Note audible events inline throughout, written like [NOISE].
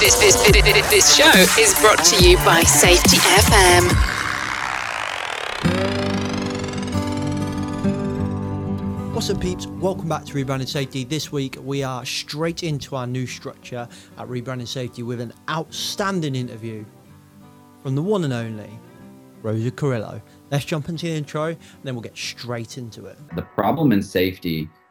This, this, this, this show is brought to you by Safety FM. What's up, peeps? Welcome back to Rebranding Safety. This week, we are straight into our new structure at Rebranding Safety with an outstanding interview from the one and only Rosa Carrillo. Let's jump into the intro and then we'll get straight into it. The problem in safety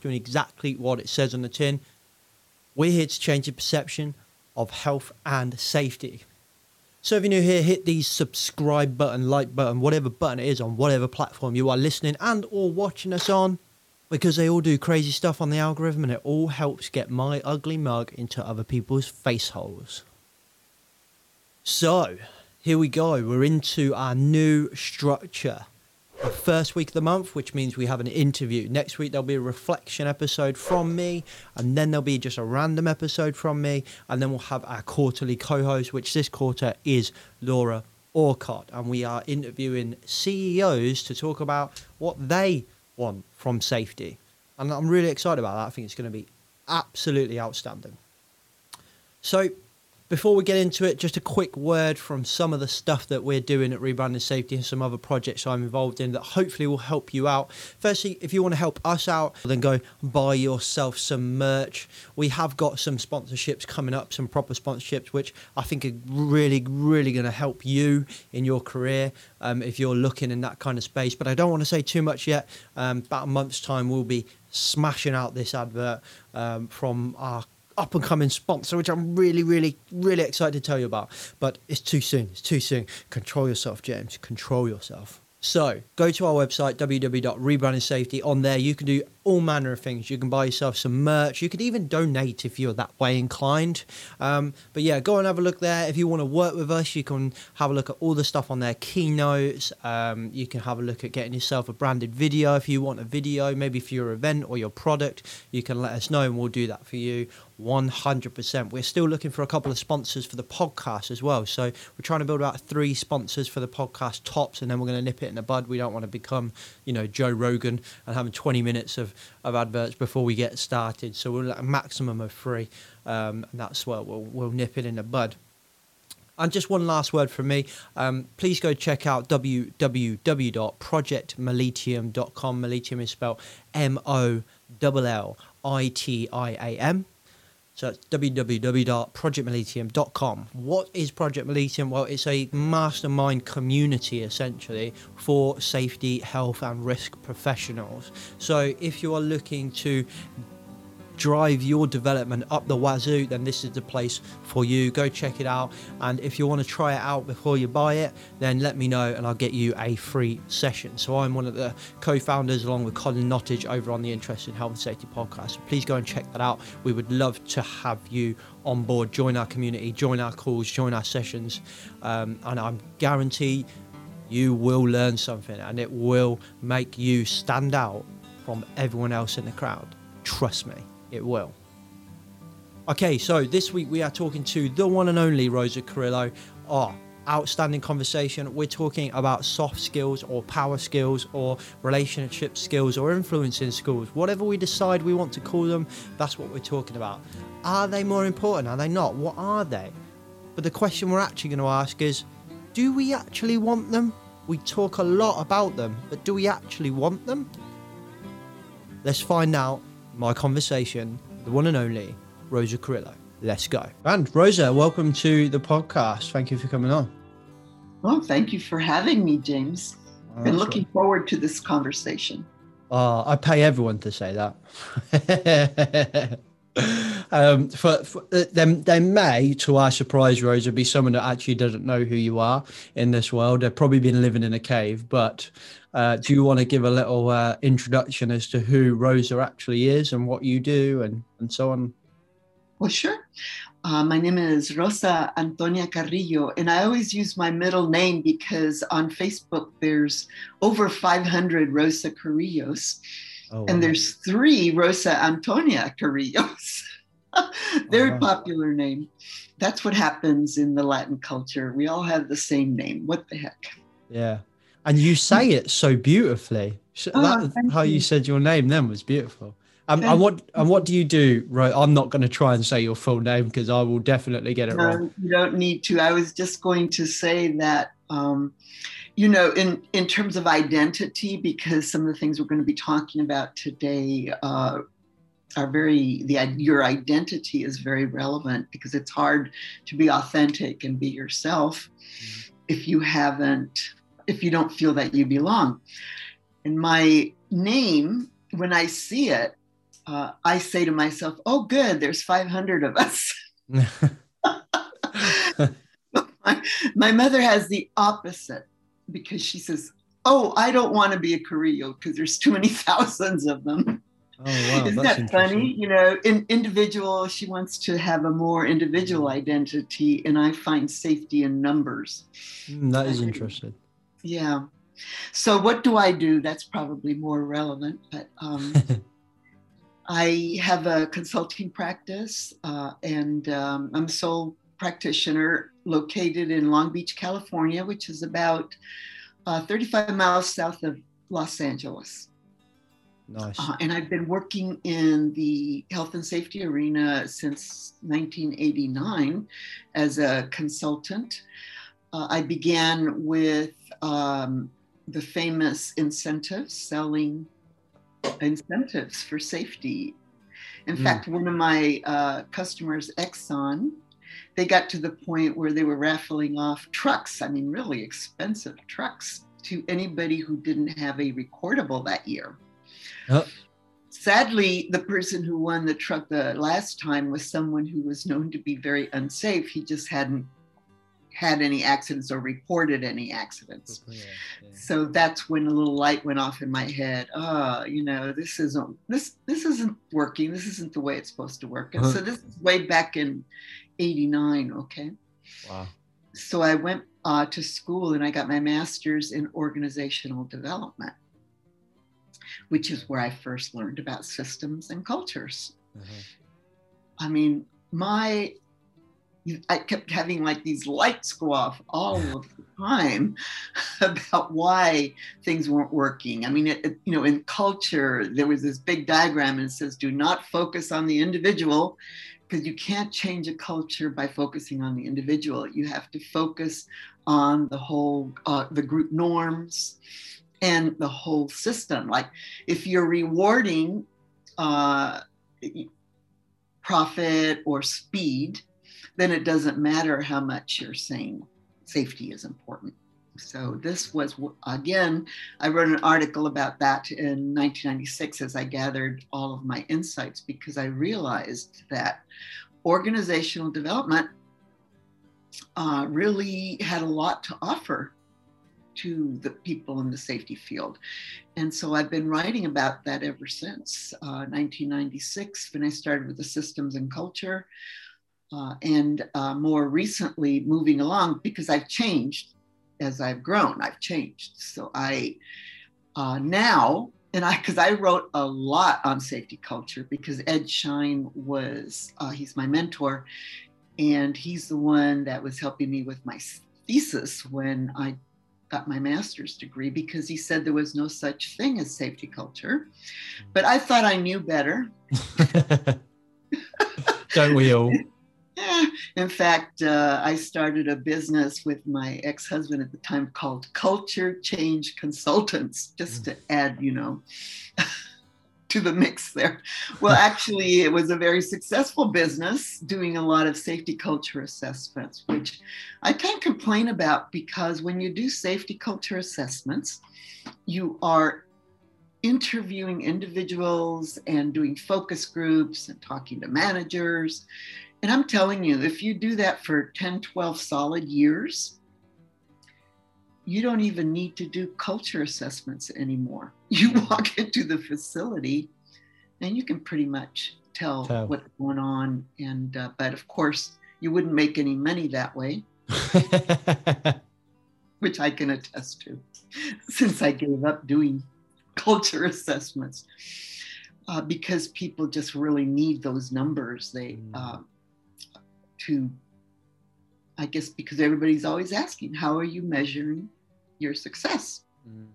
doing exactly what it says on the tin. We're here to change the perception of health and safety. So if you're new here, hit the subscribe button, like button, whatever button it is on whatever platform you are listening and or watching us on because they all do crazy stuff on the algorithm and it all helps get my ugly mug into other people's face holes. So, here we go. We're into our new structure. The first week of the month, which means we have an interview. Next week, there'll be a reflection episode from me, and then there'll be just a random episode from me, and then we'll have our quarterly co host, which this quarter is Laura Orcott. And we are interviewing CEOs to talk about what they want from safety. And I'm really excited about that. I think it's going to be absolutely outstanding. So, before we get into it, just a quick word from some of the stuff that we're doing at Rebranding Safety and some other projects I'm involved in that hopefully will help you out. Firstly, if you want to help us out, then go buy yourself some merch. We have got some sponsorships coming up, some proper sponsorships, which I think are really, really going to help you in your career um, if you're looking in that kind of space. But I don't want to say too much yet. Um, about a month's time, we'll be smashing out this advert um, from our up and coming sponsor, which I'm really, really, really excited to tell you about. But it's too soon. It's too soon. Control yourself, James. Control yourself. So go to our website, www.rebranding On there, you can do all manner of things. You can buy yourself some merch. You could even donate if you're that way inclined. Um, but yeah, go and have a look there. If you want to work with us, you can have a look at all the stuff on there, keynotes. Um, you can have a look at getting yourself a branded video if you want a video, maybe for your event or your product. You can let us know and we'll do that for you 100%. We're still looking for a couple of sponsors for the podcast as well. So we're trying to build about three sponsors for the podcast tops and then we're going to nip it in the bud. We don't want to become, you know, Joe Rogan and having 20 minutes of of adverts before we get started. So we'll a maximum of three, um, and that's what we'll, we'll nip it in the bud. And just one last word from me. Um, please go check out www.projectmollitiam.com. Mollitiam is spelled M O L L I T I A M. So it's www.projectmollitiam.com. What is Project Mollitiam? Well, it's a mastermind community essentially for safety, health, and risk professionals. So if you are looking to drive your development up the wazoo, then this is the place for you. Go check it out. And if you want to try it out before you buy it, then let me know and I'll get you a free session. So I'm one of the co founders along with Colin Nottage over on the Interest in Health and Safety podcast. So please go and check that out. We would love to have you on board, join our community, join our calls, join our sessions. Um, and I'm guarantee you will learn something and it will make you stand out from everyone else in the crowd. Trust me it will. Okay, so this week we are talking to the one and only Rosa Carrillo. Oh, outstanding conversation. We're talking about soft skills or power skills or relationship skills or influencing skills. Whatever we decide we want to call them, that's what we're talking about. Are they more important? Are they not? What are they? But the question we're actually going to ask is do we actually want them? We talk a lot about them, but do we actually want them? Let's find out my conversation, the one and only Rosa Carrillo. Let's go. And Rosa, welcome to the podcast. Thank you for coming on. Well, thank you for having me, James. Oh, Been looking right. forward to this conversation. Uh, I pay everyone to say that. [LAUGHS] um, for, for them, they may, to our surprise, Rosa, be someone that actually doesn't know who you are in this world. They've probably been living in a cave, but uh, do you want to give a little uh, introduction as to who Rosa actually is and what you do and, and so on? Well, sure. Uh, my name is Rosa Antonia Carrillo, and I always use my middle name because on Facebook there's over 500 Rosa Carrillos, Oh, and there's three Rosa Antonia Carrillos. [LAUGHS] Very wow. popular name. That's what happens in the Latin culture. We all have the same name. What the heck? Yeah. And you say it so beautifully. Oh, that, how you. you. said your name then was beautiful. Um, and what and what do you do? Right, I'm not going to try and say your full name because I will definitely get it wrong. You don't need to. I was just going to say that, um, you know, in in terms of identity, because some of the things we're going to be talking about today uh, are very the your identity is very relevant because it's hard to be authentic and be yourself if you haven't if you don't feel that you belong. And my name, when I see it, uh, I say to myself, "Oh, good, there's 500 of us." [LAUGHS] my, my mother has the opposite because she says, "Oh, I don't want to be a Carrillo because there's too many [LAUGHS] thousands of them." Oh wow, Isn't that's that funny? You know, in individual, she wants to have a more individual identity, and I find safety in numbers. Mm, that is interesting. Yeah. So what do I do? That's probably more relevant, but um, [LAUGHS] I have a consulting practice, uh, and um, I'm a sole practitioner located in Long Beach, California, which is about uh, 35 miles south of Los Angeles. Nice. Uh, and I've been working in the health and safety arena since 1989 as a consultant. Uh, I began with um, the famous incentives, selling incentives for safety. In Mm. fact, one of my uh, customers, Exxon, they got to the point where they were raffling off trucks, I mean, really expensive trucks, to anybody who didn't have a recordable that year. Oh. Sadly, the person who won the truck the last time was someone who was known to be very unsafe. He just hadn't had any accidents or reported any accidents. Yeah. So that's when a little light went off in my head. Oh, you know, this isn't this this isn't working. This isn't the way it's supposed to work. And so Uh-huh. this is way back in '89. Okay, Wow. so I went uh, to school and I got my master's in organizational development, which is where I first learned about systems and cultures. Uh-huh. I mean, my I kept having like these lights go off all of the time [LAUGHS] about why things weren't working. I mean, it, it- you know, in culture, there was this big diagram and it says, do not focus on the individual because you can't change a culture by focusing on the individual. You have to focus on the whole, uh, the group norms and the whole system. Like if you're rewarding uh, profit or speed, then it doesn't matter how much you're saying safety is important. So this was again, I wrote an article about that in 1996 as I gathered all of my insights because I realized that organizational development uh, really had a lot to offer to the people in the safety field. And so I've been writing about that ever since uh, 1996 when I started with the systems and culture. Uh, and uh, more recently, moving along because I've changed as I've grown, I've changed. So I uh, now, and I, because I wrote a lot on safety culture because Ed Schein was, uh, he's my mentor, and he's the one that was helping me with my thesis when I got my master's degree because he said there was no such thing as safety culture. But I thought I knew better. [LAUGHS] Don't we all? [LAUGHS] In fact, uh, I started a business with my ex husband at the time called Culture Change Consultants, just to add, you know, [LAUGHS] to the mix there. Well, actually, it was a very successful business doing a lot of safety culture assessments, which I can't complain about because when you do safety culture assessments, you are interviewing individuals and doing focus groups and talking to managers. And I'm telling you, if you do that for 10, 12 solid years, you don't even need to do culture assessments anymore. [LAUGHS] You walk into the facility and you can pretty much tell, Tell. what's going on. And uh, but of course, you wouldn't make any money that way, [LAUGHS] which I can attest to, [LAUGHS] since I gave up doing culture assessments. Uh, because people just really need those numbers. They Mm. uh, to, I guess, because everybody's always asking, how are you measuring your success? Mm.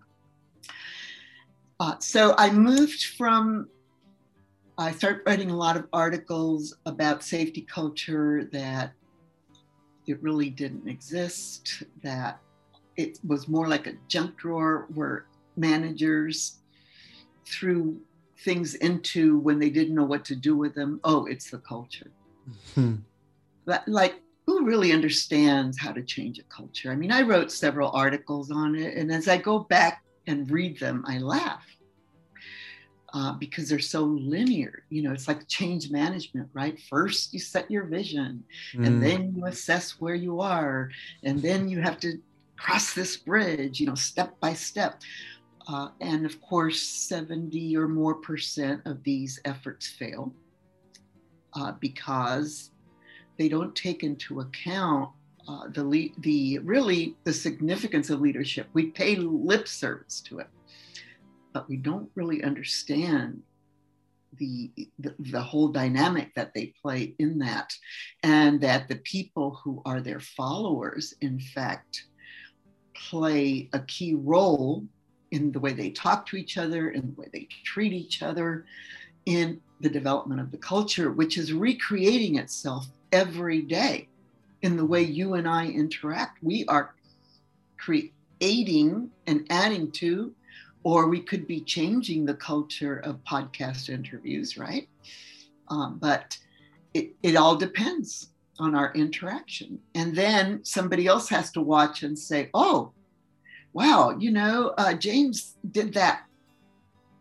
Uh, so I moved from, I started writing a lot of articles about safety culture that it really didn't exist, that it was more like a junk drawer where managers threw things into when they didn't know what to do with them. Oh, it's the culture. [LAUGHS] Hmm. That, like, who really understands how to change a culture? I mean, I wrote several articles on it, and as I go back and read them, I laugh uh, because they're so linear. You know, it's like change management, right? First, you set your vision, and Mm. then you assess where you are, and then you have to cross this bridge, you know, step by step. Uh, and of course, 70 or more percent of these efforts fail uh, because they don't take into account uh, the the really the significance of leadership. We pay lip service to it, but we don't really understand the, the the whole dynamic that they play in that, and that the people who are their followers, in fact, play a key role in the way they talk to each other, in the way they treat each other, in the development of the culture, which is recreating itself every day in the way you and I interact. We are creating and adding to, or we could be changing the culture of podcast interviews, right? Um, but it, it all depends on our interaction. And then somebody else has to watch and say, oh, wow, you know, uh, James did that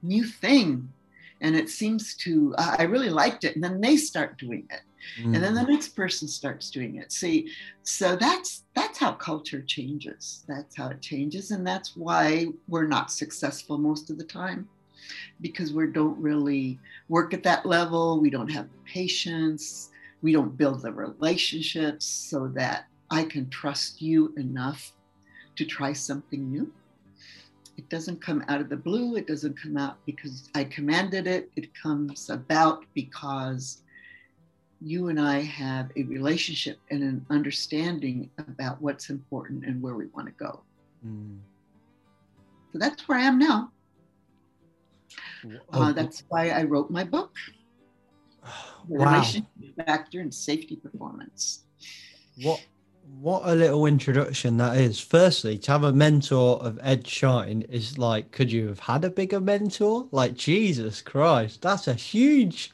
new thing and it seems to, uh, I really liked it. And then they start doing it. And then the Mm. next person starts doing it. See, so that's that's how culture changes. That's how it changes, and that's why we're not successful most of the time, because we don't really work at that level. We don't have the patience. We don't build the relationships so that I can trust you enough to try something new. It doesn't come out of the blue. It doesn't come out because I commanded it. It comes about because you and I have a relationship and an understanding about what's important and where we want to go. Mm. So that's where I am now. Oh, Uh, that's why I wrote my book, [SIGHS] wow. Relationship Factor and Safety Performance. What what a little introduction that is. Firstly, to have a mentor of Ed Schein is like, could you have had a bigger mentor? Like Jesus Christ, that's a huge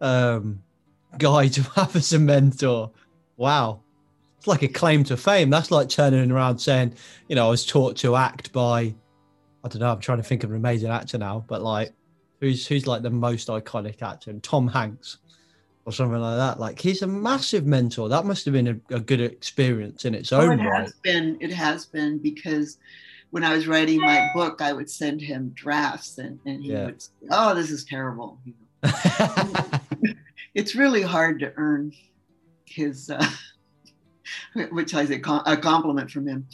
um guy [LAUGHS] to have as a mentor. Wow. It's like a claim to fame. That's like turning around saying, you know, I was taught to act by I don't know, I'm trying to think of an amazing actor now, but like who's who's like the most iconic actor? Tom Hanks or something like that. Like he's a massive mentor. That must have been a, a good experience in its Oh, own it right. has been. It has been because when I was writing my book, I would send him drafts, and, and he Yeah. would say, "Oh, this is terrible." You know. [LAUGHS] [LAUGHS] it's really hard to earn his, uh, [LAUGHS] which is a, com- a compliment from him.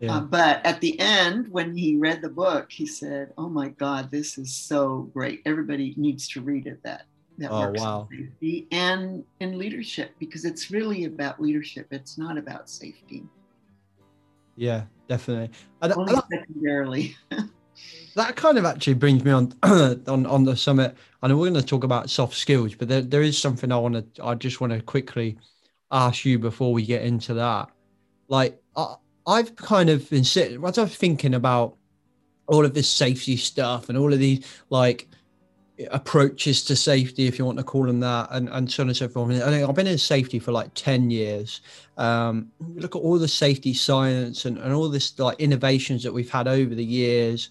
yeah. Uh, but at the end, when he read the book, he said, "Oh my God, this is so great! Everybody needs to read it." That that Oh, works in wow. safety and in leadership because it's really about leadership. It's not about safety. yeah, definitely. And Only that, secondarily. [LAUGHS] that kind of actually brings me on [CLEARS THROAT] on on the summit. I know we're going to talk about soft skills, but there, there is something I want to. I just want to quickly ask you before we get into that. Like I, I've kind of been sitting, as I'm thinking about all of this safety stuff and all of these like approaches to safety, if you want to call them that, and, and so on and so forth. I- I've been in safety for like 10 years. Um, look at all the safety science and, and all this like innovations that we've had over the years,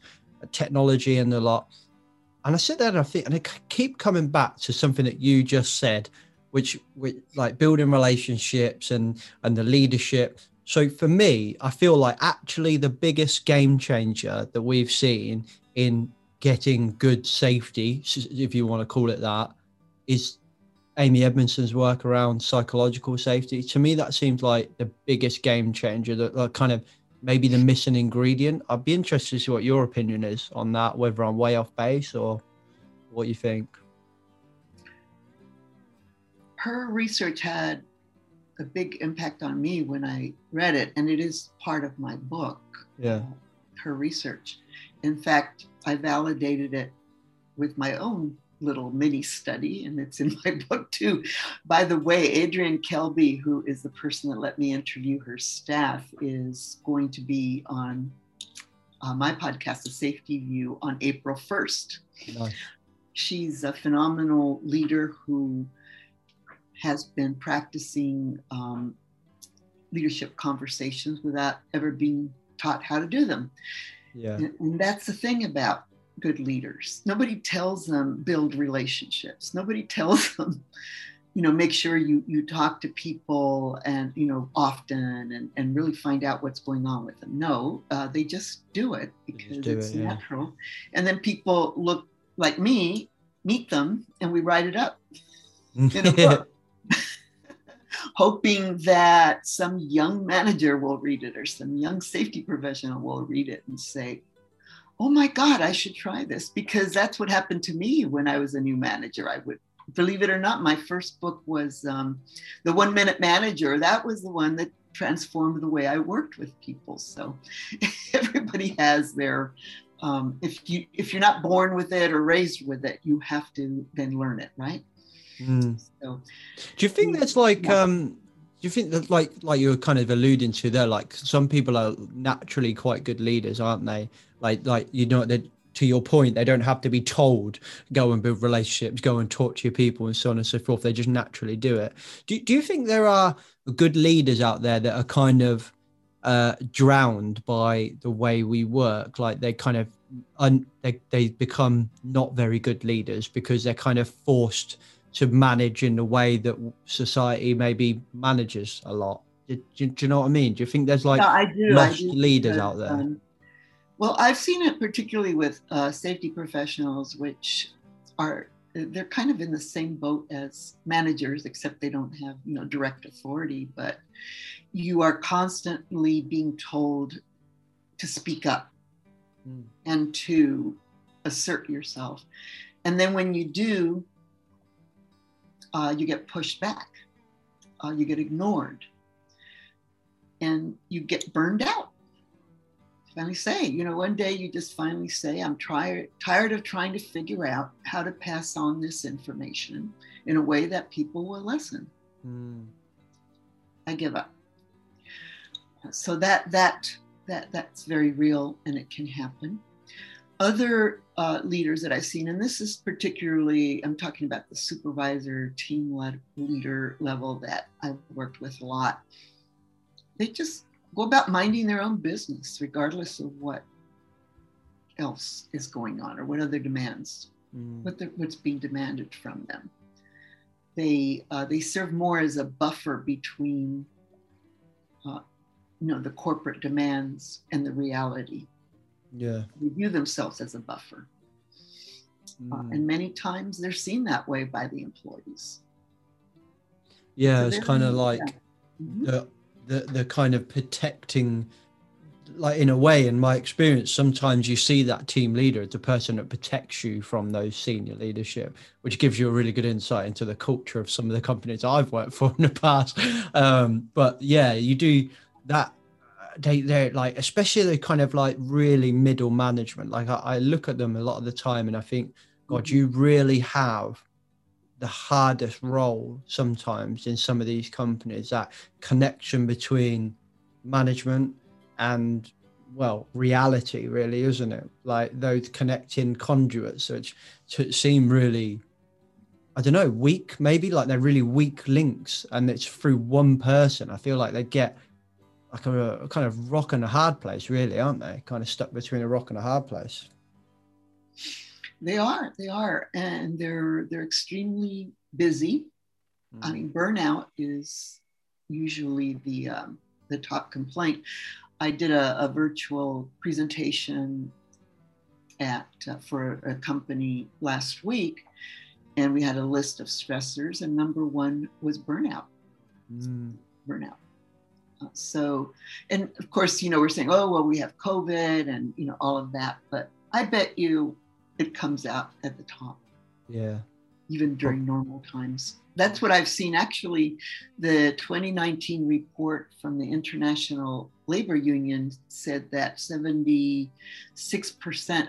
technology and the lot. And I sit there and I think, and I keep coming back to something that you just said, which, which like building relationships and and the leadership. So for me, I feel like actually the biggest game changer that we've seen in getting good safety, if you want to call it that, is Amy Edmondson's work around psychological safety. To me, that seems like the biggest game changer. That like, kind of maybe the missing ingredient. I'd be interested to see what your opinion is on that, whether I'm way off base or what you think. Her research had a big impact on me when I read it, and it is part of my book. Yeah. Her research. In fact, I validated it with my own little mini study, and it's in [LAUGHS] my book too. By the way, Adrienne Kelby, who is the person that let me interview her staff, is going to be on uh, my podcast, The Safety View, on April 1st. Nice. She's a phenomenal leader who has been practicing um, leadership conversations without ever being taught how to do them. Yeah. And, and that's the thing about good leaders. Nobody tells them build relationships. Nobody [LAUGHS] tells them, you know, make sure you you talk to people and you know often and and really find out what's going on with them. No, uh, they just do it because do it's it, yeah. natural. And then people look like me, meet them, and we write it up in a book. Hoping that some young manager will read it or some young safety professional will read it and say, oh my God, I should try this. Because that's what happened to me when I was a new manager. I would, believe it or not, my first book was um, The One Minute Manager. That was the one that transformed the way I worked with people. So [LAUGHS] everybody has their, um, if you if you're not born with it or raised with it, you have to then learn it, right? Mm. So Do you think that's like Yeah. um do you think that like like you were kind of alluding to there, like some people are naturally quite good leaders, aren't they? Like like you know that to your point, they don't have to be told go and build relationships, go and talk to your people and so on and so forth. They just naturally do it. Do do you think there are good leaders out there that are kind of uh, drowned by the way we work? Like they kind of un- they they become not very good leaders because they're kind of forced to manage in the way that society maybe manages a lot. Do, do, do you know what I mean? Do you think there's like No, do. Lost leaders out there? um, well, I've seen it particularly with uh, safety professionals, which are they're kind of in the same boat as managers, except they don't have you know direct authority. But you are constantly being told to speak up Mm. and to assert yourself, and then when you do, uh, you get pushed back, uh, you get ignored, and you get burned out. Finally, say, you know, one day you just finally say, I'm tired, tired of trying to figure out how to pass on this information in a way that people will listen. Mm. I give up. So that that that that's very real, and it can happen. Other uh, leaders that I've seen, and this is particularly, I'm talking about the supervisor, team led leader level that I've worked with a lot. They just go about minding their own business, regardless of what else is going on or what other demands, Mm. what the, what's being demanded from them. They uh, they serve more as a buffer between, uh, you know, the corporate demands and the reality. Yeah. They view themselves as a buffer, uh, Mm. and many times they're seen that way by the employees. yeah, So it's kind of like Mhm. the, the the kind of protecting like in a way in my experience sometimes you see that team leader as the person that protects you from those senior leadership which gives you a really good insight into the culture of some of the companies i've worked for in the past um but yeah you do that uh, they they're like especially the kind of like really middle management. Like I, I look at them a lot of the time and i think god mm-hmm. you really have the hardest role sometimes in some of these companies that connection between management and well reality really isn't it? Like those connecting conduits which seem really i don't know weak maybe? Like they're really weak links and it's through one person. I feel like they get like a, a kind of rock and a hard place really aren't they kind of stuck between a rock and a hard place They are, they are, and they're they're extremely busy. I mean, burnout is usually the um, the top complaint. I did a, a virtual presentation at uh, for a company last week, and we had a list of stressors, and number one was burnout. Mm. Burnout. So, and of course, you know, we're saying, oh, well, we have COVID and, you know, all of that. But I bet you it comes out at the top, Yeah. even during normal times. That's what I've seen. Actually, the 2019 report from the International Labor Union said that 76%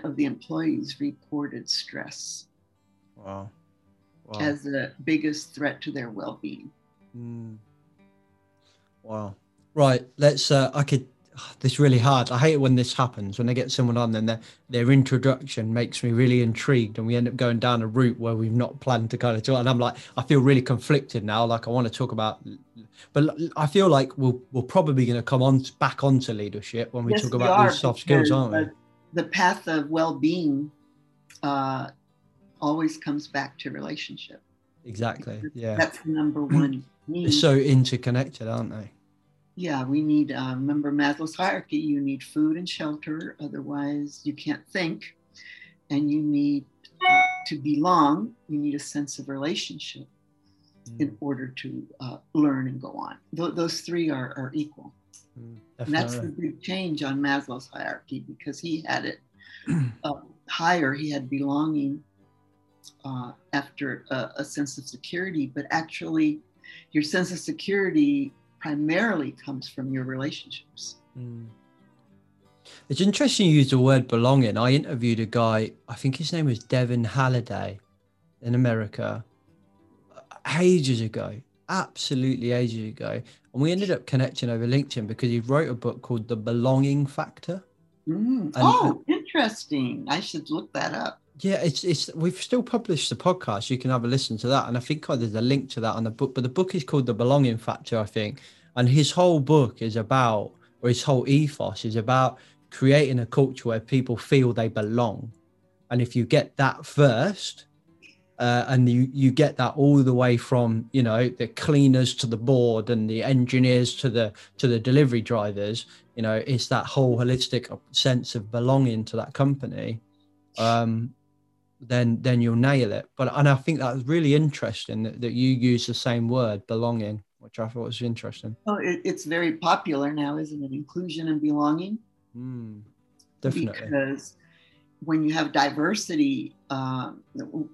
of the employees reported stress Wow. Wow. as the biggest threat to their well being. Mm. Wow. Right. Let's. Uh, I could. [SIGHS] This is really hard. I hate it when this happens. When I get someone on, then their their introduction makes me really intrigued, and we end up going down a route where we've not planned to kind of talk. And I'm like, I feel really conflicted now. Like I want to talk about, but I feel like we'll we're probably going to come on back onto leadership when we Yes, talk we about these soft skills, aren't we? The path of well being uh, always comes back to relationship. Exactly. Yeah. That's number one. They're so interconnected, aren't they? Yeah, we need, uh, remember Maslow's hierarchy, you need food and shelter, otherwise, you can't think. And you need uh, to belong, you need a sense of relationship in order to uh, learn and go on. Th- those three are, are equal. Mm, And that's the big change on Maslow's hierarchy because he had it [CLEARS THROAT] uh, higher. He had belonging uh, after a, a sense of security, but actually, your sense of security primarily comes from your relationships. Mm. It's interesting you use the word belonging. I interviewed a guy, I think his name was Devin Halliday in America ages ago, absolutely ages ago. And we ended up connecting over LinkedIn because he wrote a book called The Belonging Factor. Mm. Oh, interesting. I should look that up. Yeah, it's it's we've still published the podcast. You can have a listen to that, and I think uh, there's a link to that on the book. But the book is called The Belonging Factor, I think, and his whole book is about, or his whole ethos is about creating a culture where people feel they belong, and if you get that first, uh, and you you get that all the way from you know the cleaners to the board and the engineers to the to the delivery drivers, you know, it's that whole holistic sense of belonging to that company. Um, then then you'll nail it. But and I think that's really interesting that, that you use the same word, belonging, which I thought was interesting. Oh, it, it's very popular now, isn't it? Inclusion and belonging. Mm, definitely. Because when you have diversity, um,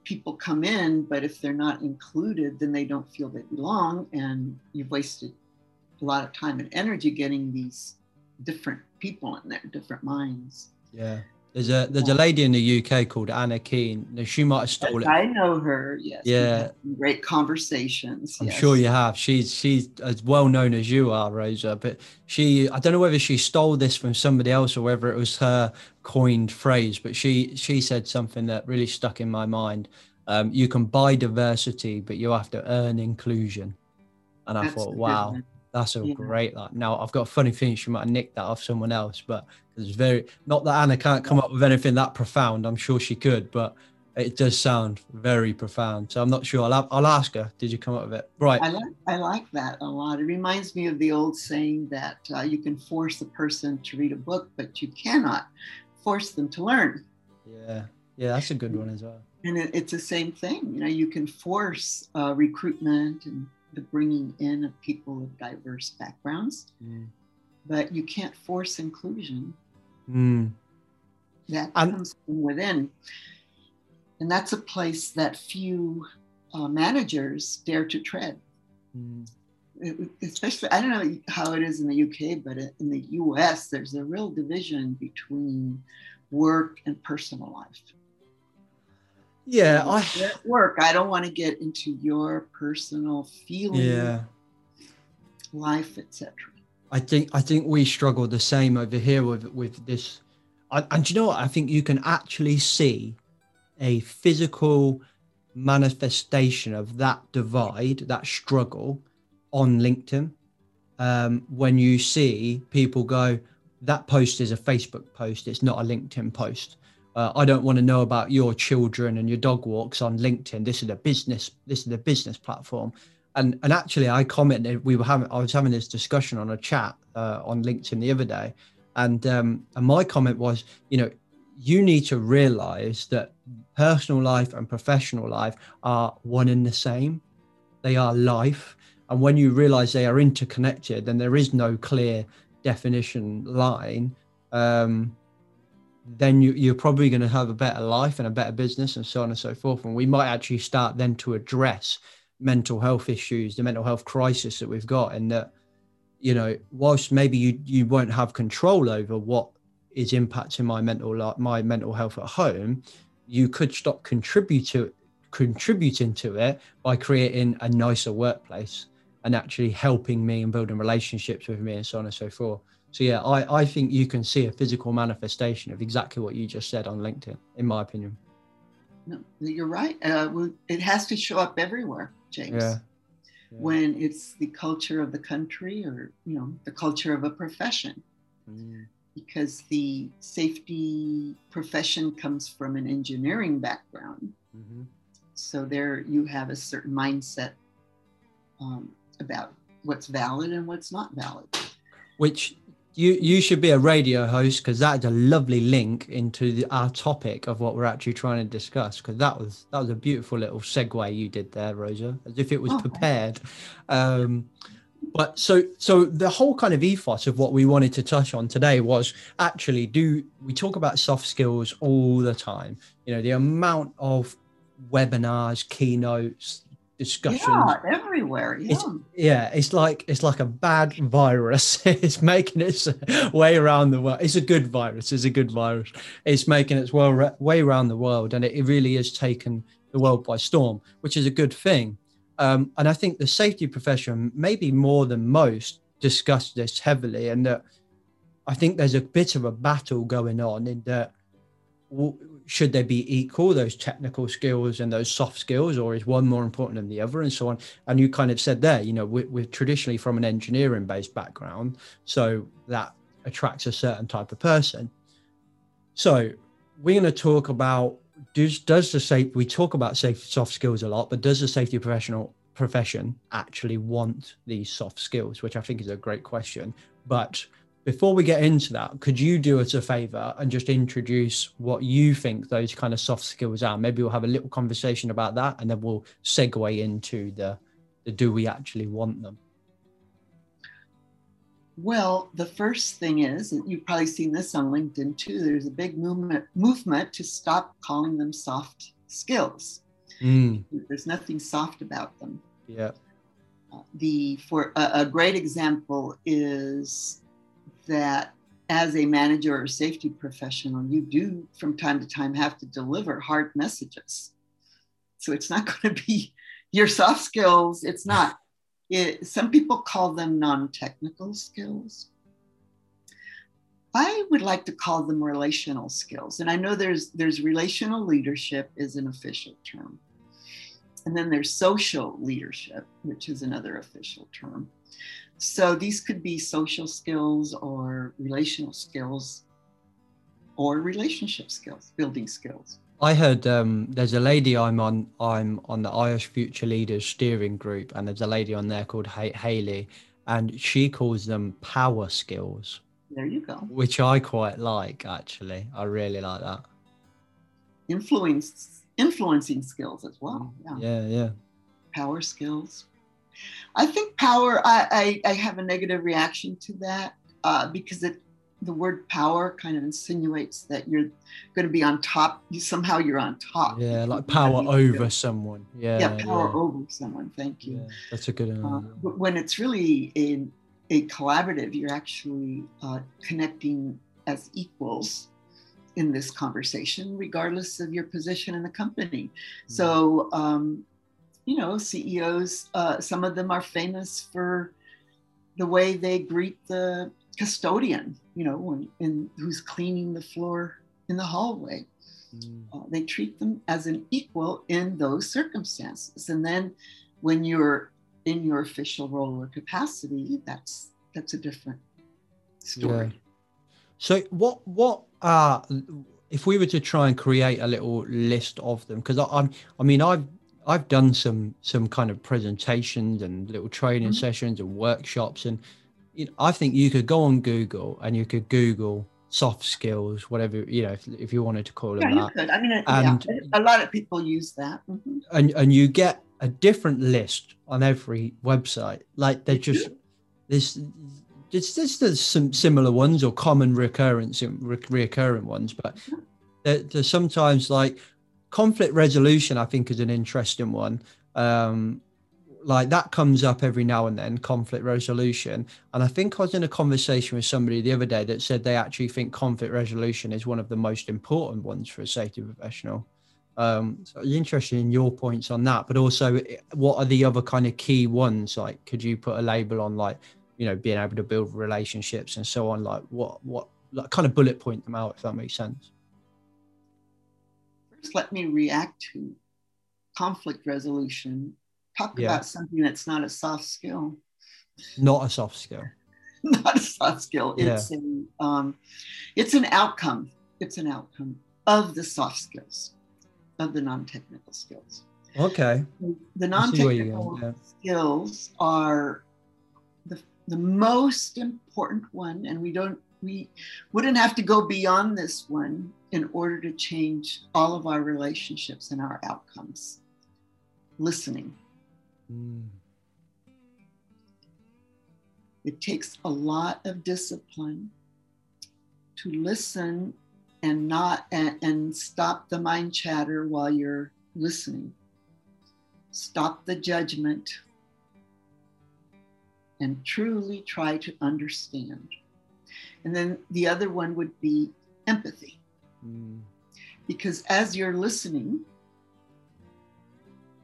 people come in, but if they're not included, then they don't feel they belong, and you've wasted a lot of time and energy getting these different people in there, different minds. Yeah. There's a there's a lady in the UK called Anna Keane. Now, She might have stolen. It. I know her. Yes. Yeah. Great conversations. I'm yes. sure you have. She's she's as well known as you are, Rosa. But she, I don't know whether she stole this from somebody else or whether it was her coined phrase. But she she said something that really stuck in my mind. Um, you can buy diversity, but you have to earn inclusion. And I That's thought, wow. That's a Yeah. great. Now, I've got a funny feeling she might have nicked that off someone else, but it's very not that Anna can't come up with anything that profound. I'm sure she could, but it does sound very profound. So I'm not sure. I'll, I'll ask her. Did you come up with it? Right. I like I like that a lot. It reminds me of the old saying that uh, you can force a person to read a book, but you cannot force them to learn. Yeah, yeah, that's a good one as well. And it, it's the same thing. You know, you can force uh, recruitment and the bringing in of people of diverse backgrounds, Mm. but you can't force inclusion. Mm. That And- comes from within, and that's a place that few uh, managers dare to tread. Mm. it- especially I don't know how it is in the UK, but in the US, there's a real division between work and personal life. Yeah, I. At work, I don't want to get into your personal feeling, Yeah, life, etc. I think I think we struggle the same over here with with this. And, and you know what? I think you can actually see a physical manifestation of that divide, that struggle, on LinkedIn. Um, when you see people go, that post is a Facebook post, it's not a LinkedIn post. Uh, I don't want to know about your children and your dog walks on LinkedIn. This is a business. This is a business platform. And and actually, I commented. We were having. I was having this discussion on a chat uh, on LinkedIn the other day, and um, and my comment was, you know, you need to realize that personal life and professional life are one and the same. They are life. And when you realize they are interconnected, then there is no clear definition line. Um, then you, you're probably going to have a better life and a better business and so on and so forth. And we might actually start then to address mental health issues, the mental health crisis that we've got, and that you know, whilst maybe you you won't have control over what is impacting my mental life, my mental health at home, you could stop contribute to contributing to it by creating a nicer workplace and actually helping me and building relationships with me and so on and so forth. So yeah, I, I think you can see a physical manifestation of exactly what you just said on LinkedIn, in my opinion. No, you're right. Uh, it has to show up everywhere, James. Yeah. yeah. When it's the culture of the country or you know the culture of a profession, mm. because the safety profession comes from an engineering background. Mm-hmm. So there you have a certain mindset um, about what's valid and what's not valid. Which you you should be a radio host because that's a lovely link into the, our topic of what we're actually trying to discuss. Because that was that was a beautiful little segue you did there, Rosa, as if it was oh. prepared. Um, but so so the whole kind of ethos of what we wanted to touch on today was actually do we talk about soft skills all the time? You know, the amount of webinars, keynotes, discussion. Yeah, everywhere. Yeah. It's, yeah, it's like it's like a bad virus. [LAUGHS] it's making its way around the world. It's a good virus. It's a good virus. It's making its well way around the world, and it, it really has taken the world by storm, which is a good thing. Um, and I think the safety profession, maybe more than most, discussed this heavily, and that I think there's a bit of a battle going on in that should they be equal those technical skills and those soft skills or is one more important than the other and so on. And you kind of said there you know we're, we're traditionally from an engineering based background so that attracts a certain type of person. So we're going to talk about does does the safe we talk about safe soft skills a lot but does the safety professional profession actually want these soft skills which i think is a great question. But before we get into that, could you do us a favor and just introduce what you think those kind of soft skills are? Maybe we'll have a little conversation about that and then we'll segue into the, the do we actually want them? Well, the first thing is, you've probably seen this on LinkedIn too, there's a big movement movement to stop calling them soft skills. Mm. There's nothing soft about them. Yeah. Uh, the for a, a great example is that as a manager or safety professional, you do from time to time have to deliver hard messages. So it's not [LAUGHS] going to be your soft skills. It's not. It, some people call them non technical skills. I would like to call them relational skills. And I know there's, there's relational leadership is an official term. And then there's social leadership, which is another official term. So these could be social skills or relational skills or relationship skills, building skills. I heard um, there's a lady I'm on. I'm on the Irish Future Leaders Steering Group, and there's a lady on there called ha- Haley, and she calls them power skills. There you go. Which I quite like, actually. I really like that. Influence, influencing skills as well. Yeah, yeah. yeah. Power skills. I think power, I, I, I have a negative reaction to that uh, because it, the word power kind of insinuates that you're going to be on top. You, somehow you're on top. Yeah, like power over someone. Yeah. Yeah, power yeah. over someone. Thank you. Yeah, that's a good uh, But when it's really a, a collaborative, you're actually uh, connecting as equals in this conversation, regardless of your position in the company. Mm-hmm. So, um, you know, CEOs, uh, some of them are famous for the way they greet the custodian, you know, when, in, who's cleaning the floor in the hallway. Mm. Uh, they treat them as an equal in those circumstances. And then when you're in your official role or capacity, that's that's a different story. Yeah. So what what uh if we were to try and create a little list of them because I'm I mean I've I've done some some kind of presentations and little training mm-hmm. sessions and workshops, and you know, I think you could go on Google and you could Google soft skills, whatever you know, if, if you wanted to call it Yeah, you that. could. I mean, And- yeah, a lot of people use that. Mhm. and and you get a different list on every website. Like they're just this. It's just there's some similar ones or common recurrence re- reoccurring ones, but there, there's sometimes like conflict resolution. I think is an interesting one. Um, like that comes up every now and then conflict resolution and i think i was in a conversation with somebody the other day that said they actually think conflict resolution is one of the most important ones for a safety professional um so interested in your points on that but also eh, what are the other kind of key ones like could you put a label on like you know being able to build relationships and so on like what what like kind of bullet point them out if that makes sense let me react to conflict resolution. Talk Yeah. about something that's not a soft skill. not a soft skill [LAUGHS] not a soft skill. Yeah. It's a, um, it's an outcome. It's an outcome of the soft skills, of the non-technical skills. okay The I see where you're non-technical going, skills are the, the most important one, and we don't we wouldn't have to go beyond this one in order to change all of our relationships and our outcomes. Listening. Mm, It takes a lot of discipline to listen and not and, and stop the mind chatter while you're listening. Stop the judgment and truly try to understand. And then the other one would be empathy. Mm, Because as you're listening,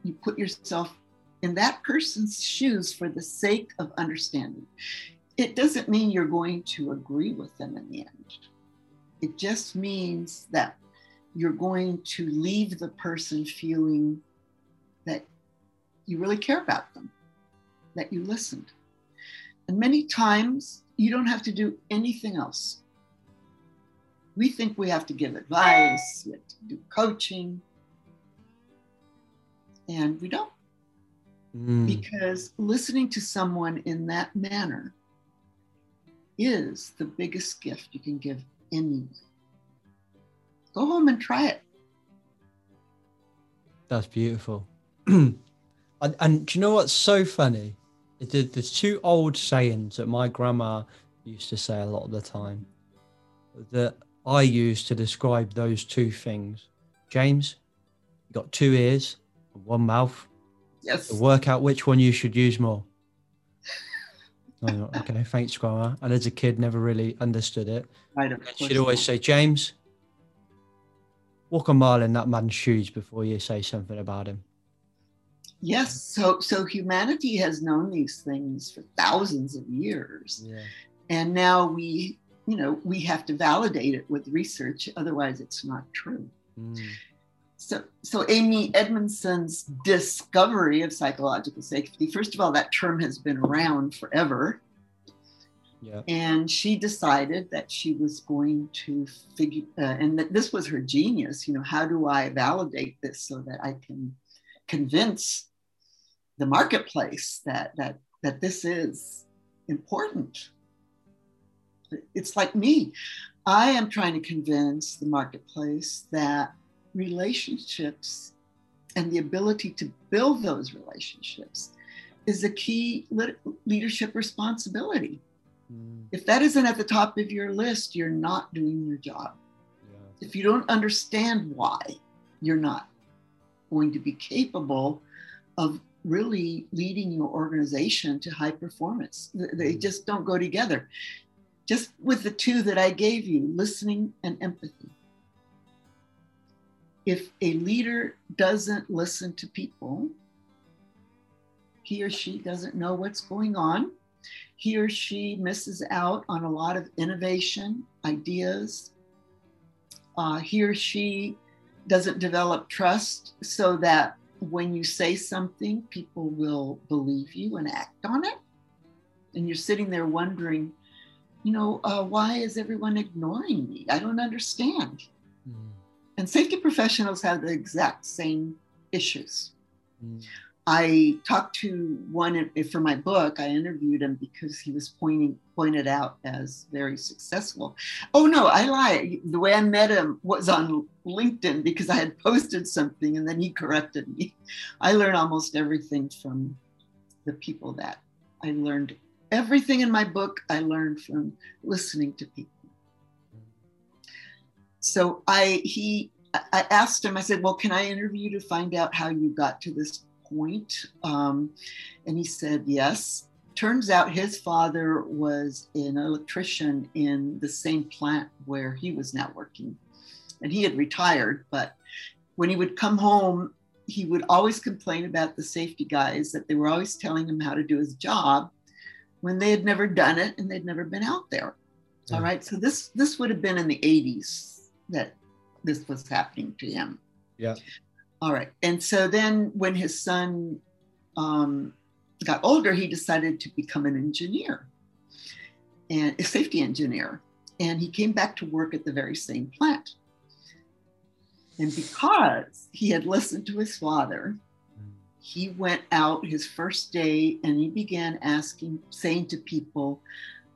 you put yourself in that person's shoes for the sake of understanding. It doesn't mean you're going to agree with them in the end. It just means that you're going to leave the person feeling that you really care about them, that you listened. And many times you don't have to do anything else. We think we have to give advice, we have to do coaching, and we don't mm. because listening to someone in that manner is the biggest gift you can give anyone. Go home and try it. That's beautiful. [CLEARS THROAT] and, and do you know what's so funny? There's two old sayings that my grandma used to say a lot of the time that I use to describe those two things. James, you got two ears, and one mouth. Yes. To work out which one you should use more. [LAUGHS] Oh, okay, thanks, grandma. And as a kid, never really understood it. She'd always say, James, walk a mile in that man's shoes before you say something about him. Yes. So so humanity has known these things for thousands of years. Yeah. And now we, you know, we have to validate it with research, otherwise it's not true. Mm. So, so Amy Edmondson's discovery of psychological safety, first of all, that term has been around forever. Yeah. And she decided that she was going to figure, uh, and that this was her genius. You know, how do I validate this so that I can convince the marketplace that that that this is important? It's like me. I am trying to convince the marketplace that relationships and the ability to build those relationships is a key leadership responsibility. Mm. If that isn't at the top of your list, you're not doing your job. Yeah. If you don't understand why, you're not going to be capable of really leading your organization to high performance. They Mm. just don't go together. Just with the two that I gave you listening and empathy. If a leader doesn't listen to people, he or she doesn't know what's going on. He or she misses out on a lot of innovation, ideas. Uh, he or she doesn't develop trust so that when you say something, people will believe you and act on it. And you're sitting there wondering, you know, uh, why is everyone ignoring me? I don't understand. Mm. And safety professionals have the exact same issues. Mm. I talked to one for my book. I interviewed him because he was pointing pointed out as very successful. Oh no, I lie. The way I met him was on LinkedIn because I had posted something and then he corrected me. I learn almost everything from the people that I learned. Everything in my book I learned from listening to people. So I he I asked him. I said, "Well, can I interview to find out how you got to this point?" Um, and he said, "Yes." Turns out his father was an electrician in the same plant where he was now working, and he had retired. But when he would come home, he would always complain about the safety guys that they were always telling him how to do his job when they had never done it and they'd never been out there. Yeah. All right. So this this would have been in the 80s that this was happening to him. Yeah. All right. And so then when his son um, got older, he decided to become an engineer and a safety engineer. And he came back to work at the very same plant. And because he had listened to his father, he went out his first day and he began asking, saying to people,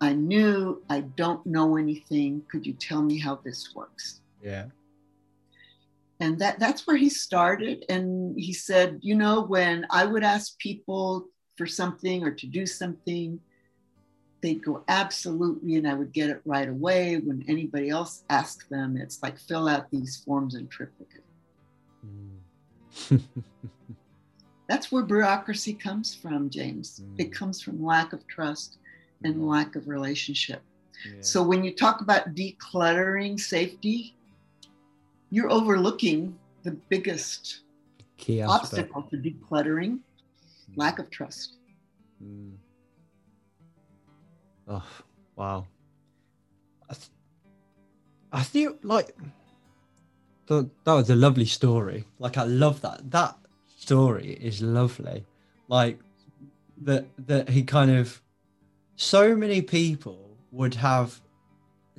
I knew I don't know anything. Could you tell me how this works? Yeah. And that, that's where he started. And he said, you know, when I would ask people for something or to do something, they'd go absolutely and I would get it right away. When anybody else asked them, it's like fill out these forms in triplicate. Mm. [LAUGHS] That's where bureaucracy comes from, James. Mm. It comes from lack of trust and mm. lack of relationship. Yeah. So when you talk about decluttering safety, you're overlooking the biggest Key obstacle to decluttering lack of trust. Mm. Oh, wow. I, th- I feel like that, that was a lovely story. Like, I love that. That story is lovely. Like, that, that he kind of, so many people would have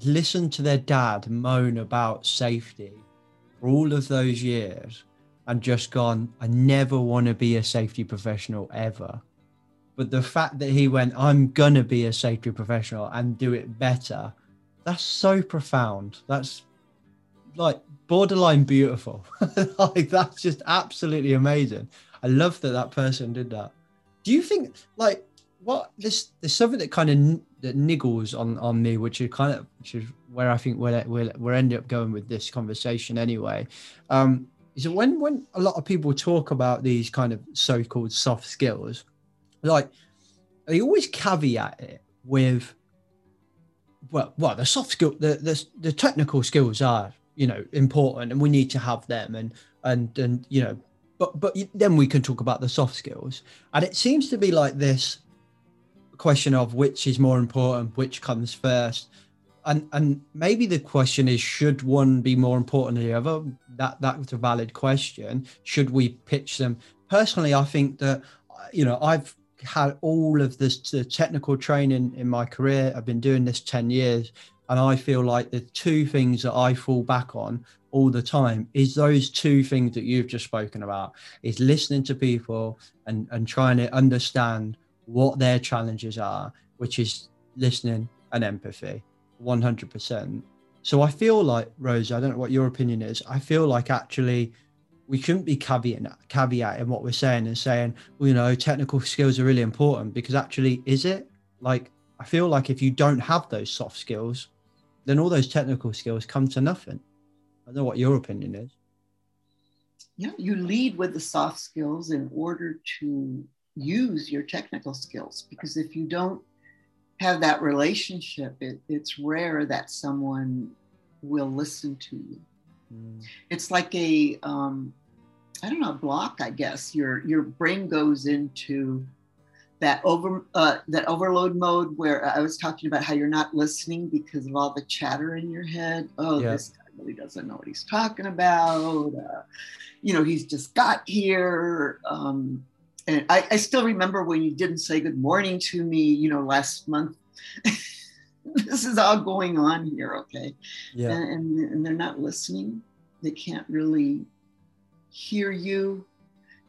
listened to their dad moan about safety for all of those years and just gone, I never want to be a safety professional ever. But the fact that he went, I'm to be a safety professional and do it better, that's so profound. That's like borderline beautiful. [LAUGHS] like, that's just absolutely amazing. I love that that person did that. Do you think, like, what this there's something that kind of that niggles on on me, which is kind of which is where I think we're we're, we're ending up going with this conversation anyway. Um, is when when a lot of people talk about these kind of so-called soft skills, like they always caveat it with well well the soft skill the, the the technical skills are you know important and we need to have them and and and you know but but then we can talk about the soft skills. And it seems to be like this question of which is more important which comes first. And and maybe the question is should one be more important than the other? That that's a valid question. Should we pitch them? Personally i think that you know i've had all of this the technical training in my career. I've been doing this 10 years and i feel like the two things that i fall back on all the time is those two things that you've just spoken about is listening to people and and trying to understand what their challenges are which is listening and empathy 100%. So I feel like, Rose, I don't know what your opinion is. I feel like actually we shouldn't be caveating, caveating what we're saying and saying, well, you know, technical skills are really important because actually, is it? Like, I feel like if you don't have those soft skills, then all those technical skills come to nothing. I don't know what your opinion is. Yeah, you lead with the soft skills in order to use your technical skills because if you don't have that relationship, it, it's rare that someone will listen to you. Mm. It's like a, um, I don't know, block. I guess your your brain goes into that over uh, that overload mode where I was talking about how you're not listening because of all the chatter in your head. Oh, yeah. this guy really doesn't know what he's talking about. Uh, you know, he's just got here. Um, and I, I, still remember when you didn't say good morning to me, you know, last month. [LAUGHS] this is all going on here, okay? Yeah. And, and, and they're not listening. They can't really hear you.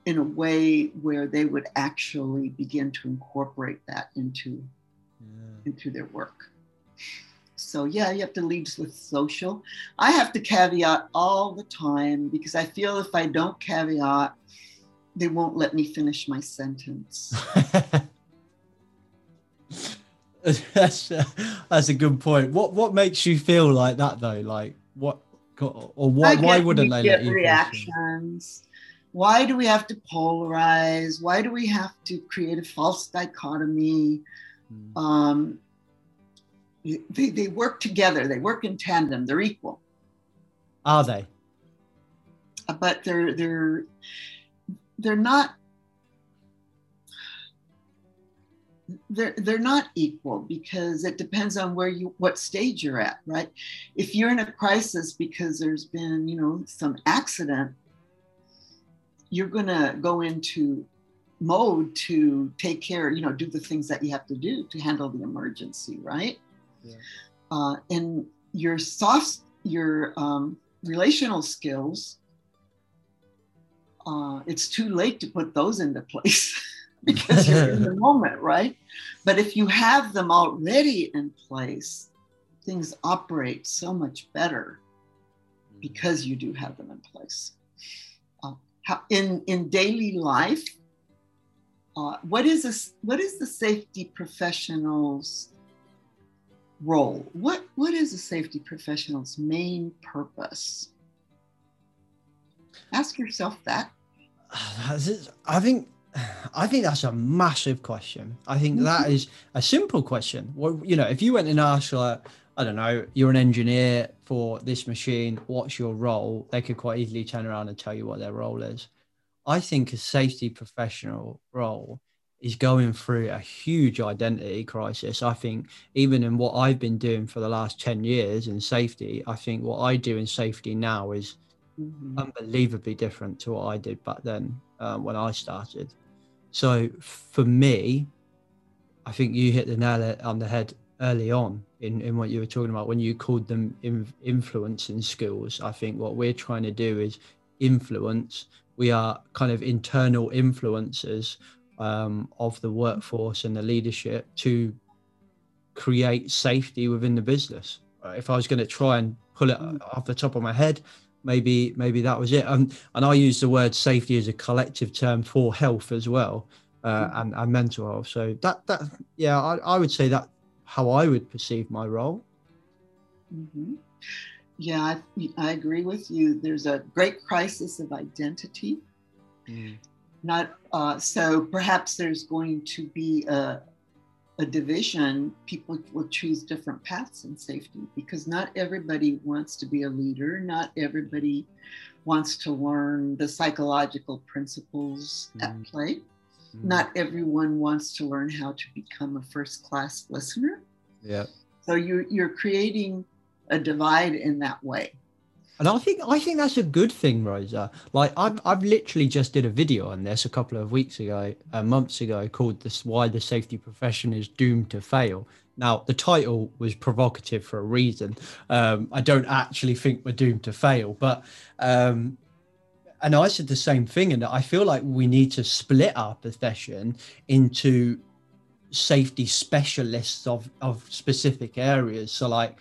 In a way where they would actually begin to incorporate that into into their work. So yeah, you have to lead with social. I have to caveat all the time because I feel if I don't caveat, they won't let me finish my sentence. [LAUGHS] that's a, that's a good point. What what makes you feel like that though? Like what or why why wouldn't they let you? reactions? Why do we have to polarize? Why do we have to create a false dichotomy? Hmm. Um, they, they work together. They work in tandem. They're equal, Are they? but they're they're they're not they're they're not equal because it depends on where you what stage you're at right if you're in a crisis because there's been you know some accident you're going to go into mode to take care you know do the things that you have to do to handle the emergency right Yeah. uh, and your soft your um, relational skills uh, it's too late to put those into place [LAUGHS] because you're in the [LAUGHS] moment, right? But if you have them already in place, things operate so much better because you do have them in place. How, in in daily life, uh, what is this? What is the safety professional's role? What what is a safety professional's main purpose? Ask yourself that. [SIGHS] I think [SIGHS] I think that's a massive question. I think that is a simple question. Well, you know, if you went and asked like, I don't know, you're an engineer for this machine, what's your role? They could quite easily turn around and tell you what their role is. I think a safety professional role is going through a huge identity crisis. I think even in what I've been doing for the last 10 years in safety, I think what I do in safety now is Mhm. unbelievably different to what I did back then um, when I started. So for me, I think you hit the nail on the head early on in, in what you were talking about when you called them in, influencing skills. I think what we're trying to do is influence. We are kind of internal influencers um, of the workforce and the leadership to create safety within the business. If I was going to try and pull it off the top of my head, maybe maybe that was it. Um, and I use the word safety as a collective term for health as well, uh, and, and mental health. So that that yeah, I, I would say that how I would perceive my role. hmm Yeah, I, I agree with you. There's a great crisis of identity. Not uh, so. Perhaps there's going to be a, a division. People will choose different paths in safety because not everybody wants to be a leader. Not everybody wants to learn the psychological principles at Mm. play. Not everyone wants to learn how to become a first class listener. Yeah. So you're you're creating a divide in that way. And I think I think that's a good thing, Rosa. Like I've I've literally just did a video on this a couple of weeks ago, uh, months ago, called "This Why the Safety Profession is Doomed to Fail." Now the title was provocative for a reason. Um, I don't actually think we're doomed to fail, but um, and I said the same thing, and I feel like we need to split our profession into safety specialists of of specific areas. So like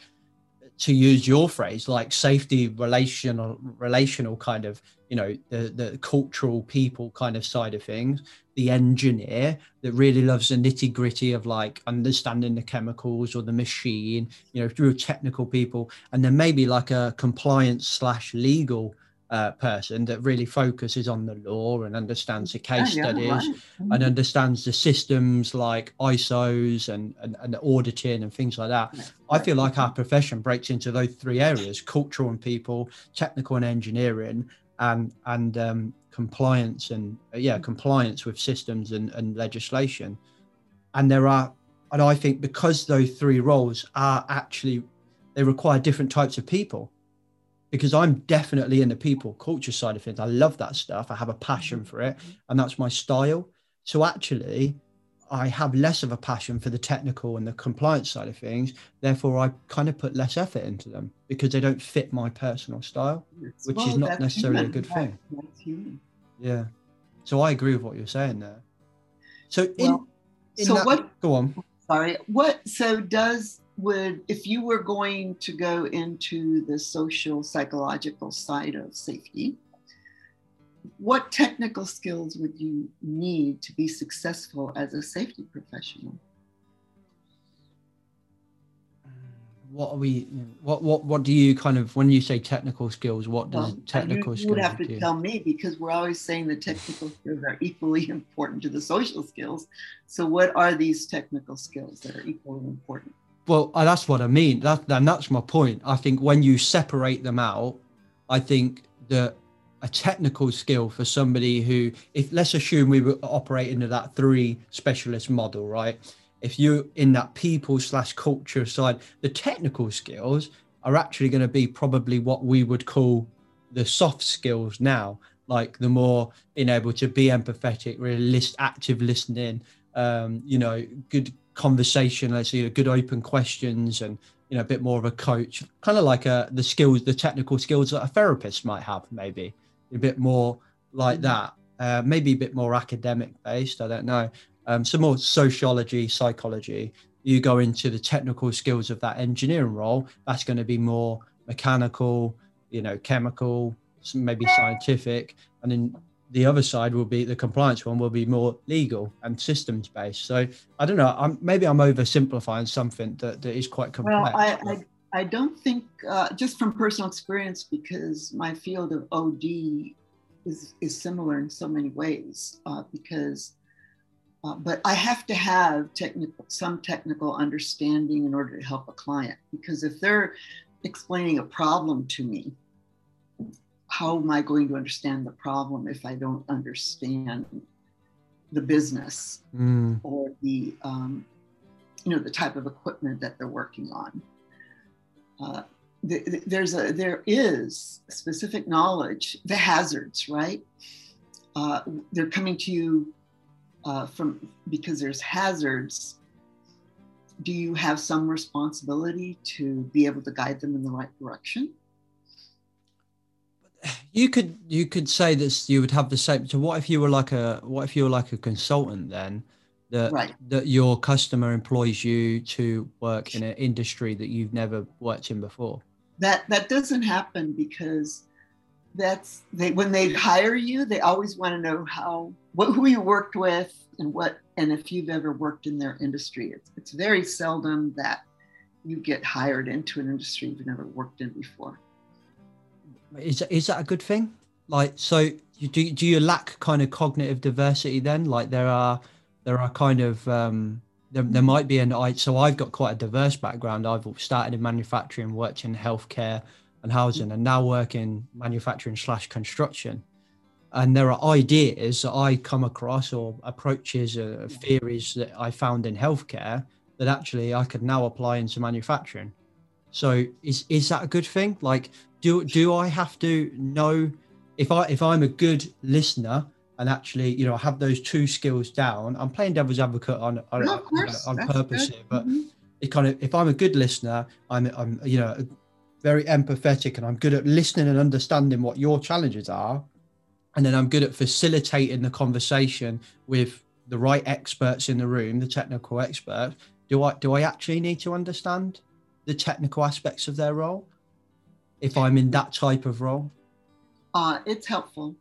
to use your phrase, like safety relational relational kind of, you know, the the cultural people kind of side of things, the engineer that really loves the nitty gritty of like understanding the chemicals or the machine, you know, through technical people, and then maybe like a compliance slash legal uh, person that really focuses on the law and understands the case Yeah, yeah, studies right. and understands the systems like ISOs and, and, and auditing and things like that. I feel like our profession breaks into those three areas: cultural and people, technical and engineering, and and um, compliance and uh, yeah, compliance with systems and, and legislation. And there are, and I think because those three roles are actually they require different types of people. Because I'm definitely in the people culture side of things. I love that stuff. I have a passion mm-hmm. for it, and that's my style. So actually, I have less of a passion for the technical and the compliance side of things. Therefore, I kind of put less effort into them because they don't fit my personal style, which is not necessarily a good thing. Yeah. So I agree with what you're saying there. So in, Well, in so that, what- go on. Sorry. What so does would if you were going to go into the social psychological side of safety, what technical skills would you need to be successful as a safety professional? What are we? What what what do you kind of when you say technical skills? What does Well, technical you, you skills would have do? to tell me because we're always saying the technical [LAUGHS] skills are equally important to the social skills. So what are these technical skills that are equally important? Well, uh, that's what I mean. That and that's my point. I think when you separate them out, I think that a technical skill for somebody who, if let's assume we were operating into that three specialist model, right? If you're in that people slash culture side, the technical skills are actually going to be probably what we would call the soft skills now, like the more being able to be empathetic, really list, active listening, um, you know, good conversation, let's say good open questions and you know a bit more of a coach, kind of like a, the skills, the technical skills that a therapist might have, maybe a bit more like that, uh, maybe a bit more academic based. I don't know. Um, some more sociology, psychology. You go into the technical skills of that engineering role. That's going to be more mechanical, you know, chemical, maybe scientific, and then the other side will be the compliance one will be more legal and systems based. So I don't know. I'm maybe I'm oversimplifying something that, that is quite complex. Well, I, I, I don't think, uh, just from personal experience, because my field of OD is, is similar in so many ways, uh, because, uh, but I have to have technical, some technical understanding in order to help a client, because if they're explaining a problem to me, how am I going to understand the problem if I don't understand the business Mm, or the um, you know the type of equipment that they're working on. Uh, th- th- there's a there is specific knowledge the hazards right? Uh, they're coming to you uh, from because there's hazards. Do you have some responsibility to be able to guide them in the right direction you could you could say this you would have the same so what if you were like a what if you were like a consultant then that Right. that your customer employs you to work in an industry that you've never worked in before? That that doesn't happen because that's they when they hire you they always want to know how what who you worked with and what and if you've ever worked in their industry. It's, it's very seldom that you get hired into an industry you've never worked in before is is that a good thing? Like so you do do you lack kind of cognitive diversity then? Like there are there are kind of um there, there might be an I so I've got quite a diverse background. I've started in manufacturing worked in healthcare and housing and now work in manufacturing slash construction. And there are ideas that I come across or approaches or theories that I found in healthcare that actually I could now apply into manufacturing. So is is that a good thing? Like do do I have to know if I if I'm a good listener and actually you know I have those two skills down? I'm playing devil's advocate on on, No, on that's purpose good. here, but Mhm. it kind of if I'm a good listener, I'm I'm you know very empathetic and I'm good at listening and understanding what your challenges are, and then I'm good at facilitating the conversation with the right experts in the room, the technical experts. Do I do I actually need to understand the technical aspects of their role if I'm in that type of role? uh, it's helpful.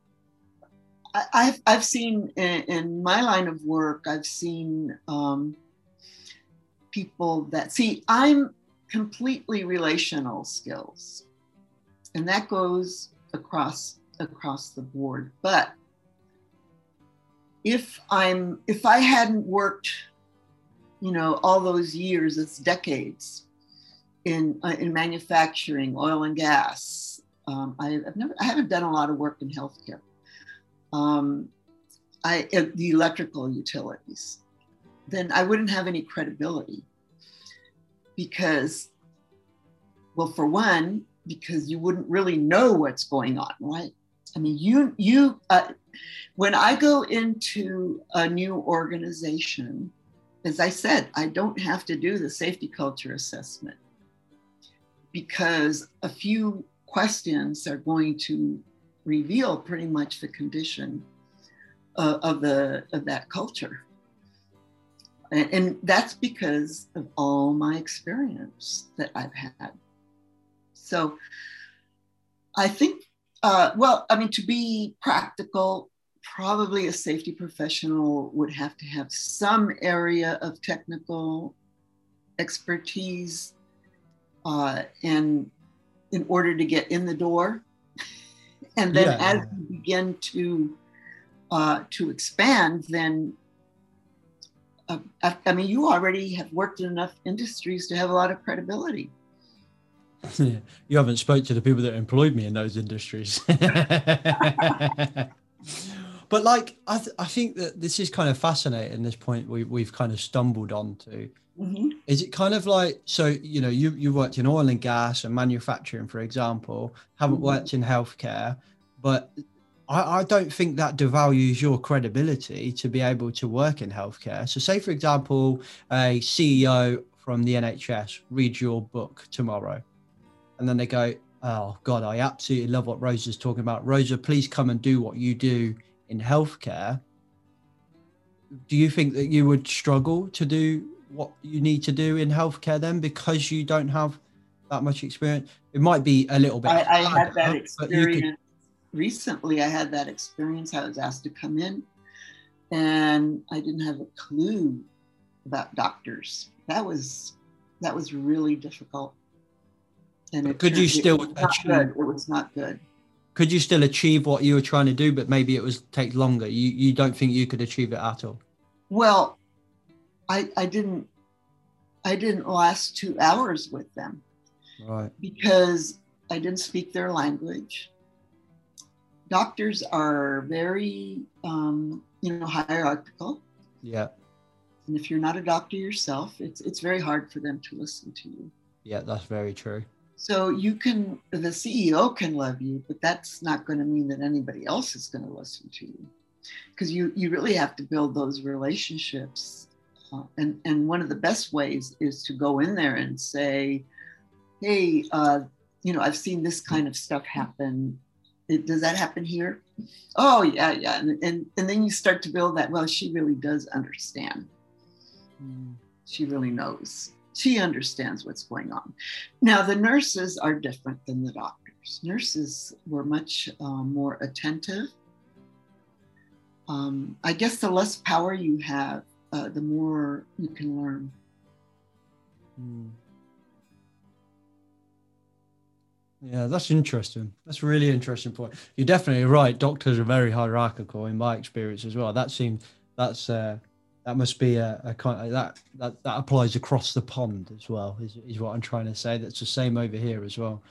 I, I've, I've seen in, in my line of work, I've seen um, people that see, I'm completely relational skills, and that goes across across the board. But if I'm if I hadn't worked, you know, all those years, it's decades in uh, in manufacturing, oil and gas, um, I, have never, I haven't done a lot of work in healthcare. Um, I, uh, the electrical utilities, then I wouldn't have any credibility because, well, for one, because you wouldn't really know what's going on, right? I mean, you, you, uh, when I go into a new organization, as I said, I don't have to do the safety culture assessment because a few questions are going to reveal pretty much the condition uh, of the of that culture. And, and that's because of all my experience that I've had. So I think, uh, well, I mean, to be practical, probably a safety professional would have to have some area of technical expertise uh, and in order to get in the door [LAUGHS] and then Yeah. as you begin to uh, to expand then uh, I, I mean you already have worked in enough industries to have a lot of credibility [LAUGHS] you haven't spoke to the people that employed me in those industries. [LAUGHS] but like, I, th- I think that this is kind of fascinating. This point we we've kind of stumbled onto. Mhm. Is it kind of like so? You know, you you worked in oil and gas and manufacturing, for example. Haven't Mhm. worked in healthcare, but I, I don't think that devalues your credibility to be able to work in healthcare. So, say for example, a CEO from the NHS reads your book tomorrow, and then they go, "Oh God, I absolutely love what Rosa's talking about. Rosa, please come and do what you do in healthcare." Do you think that you would struggle to do what you need to do in healthcare then because you don't have that much experience? It might be a little bit. I, I had that you could- experience recently. I had that experience. I was asked to come in, and I didn't have a clue about doctors. That was that was really difficult. And But could you it still was achieve- good. It was not good. could you still achieve what you were trying to do but maybe it was take longer you you don't think you could achieve it at all Well, I I didn't I didn't last two hours with them right because I didn't speak their language. Doctors are very, um, you know, hierarchical, yeah and if you're not a doctor yourself, it's it's very hard for them to listen to you. yeah that's very true So you can, the CEO can love you, but that's not going to mean that anybody else is going to listen to you, because you you really have to build those relationships. And and one of the best ways is to go in there and say, hey, uh, you know, I've seen this kind of stuff happen. It, does that happen here? Oh yeah, yeah. And, and and then you start to build that. Well, she really does understand. She really knows. She understands what's going on. Now, the nurses are different than the doctors. Nurses were much uh, more attentive. Um, I guess the less power you have, uh, the more you can learn. Hmm. yeah that's interesting. That's a really interesting point. You're definitely right. Doctors are very hierarchical in my experience as well. That seems that's uh that must be a, a kind of that, that that applies across the pond as well is, is what i'm trying to say. That's the same over here as well.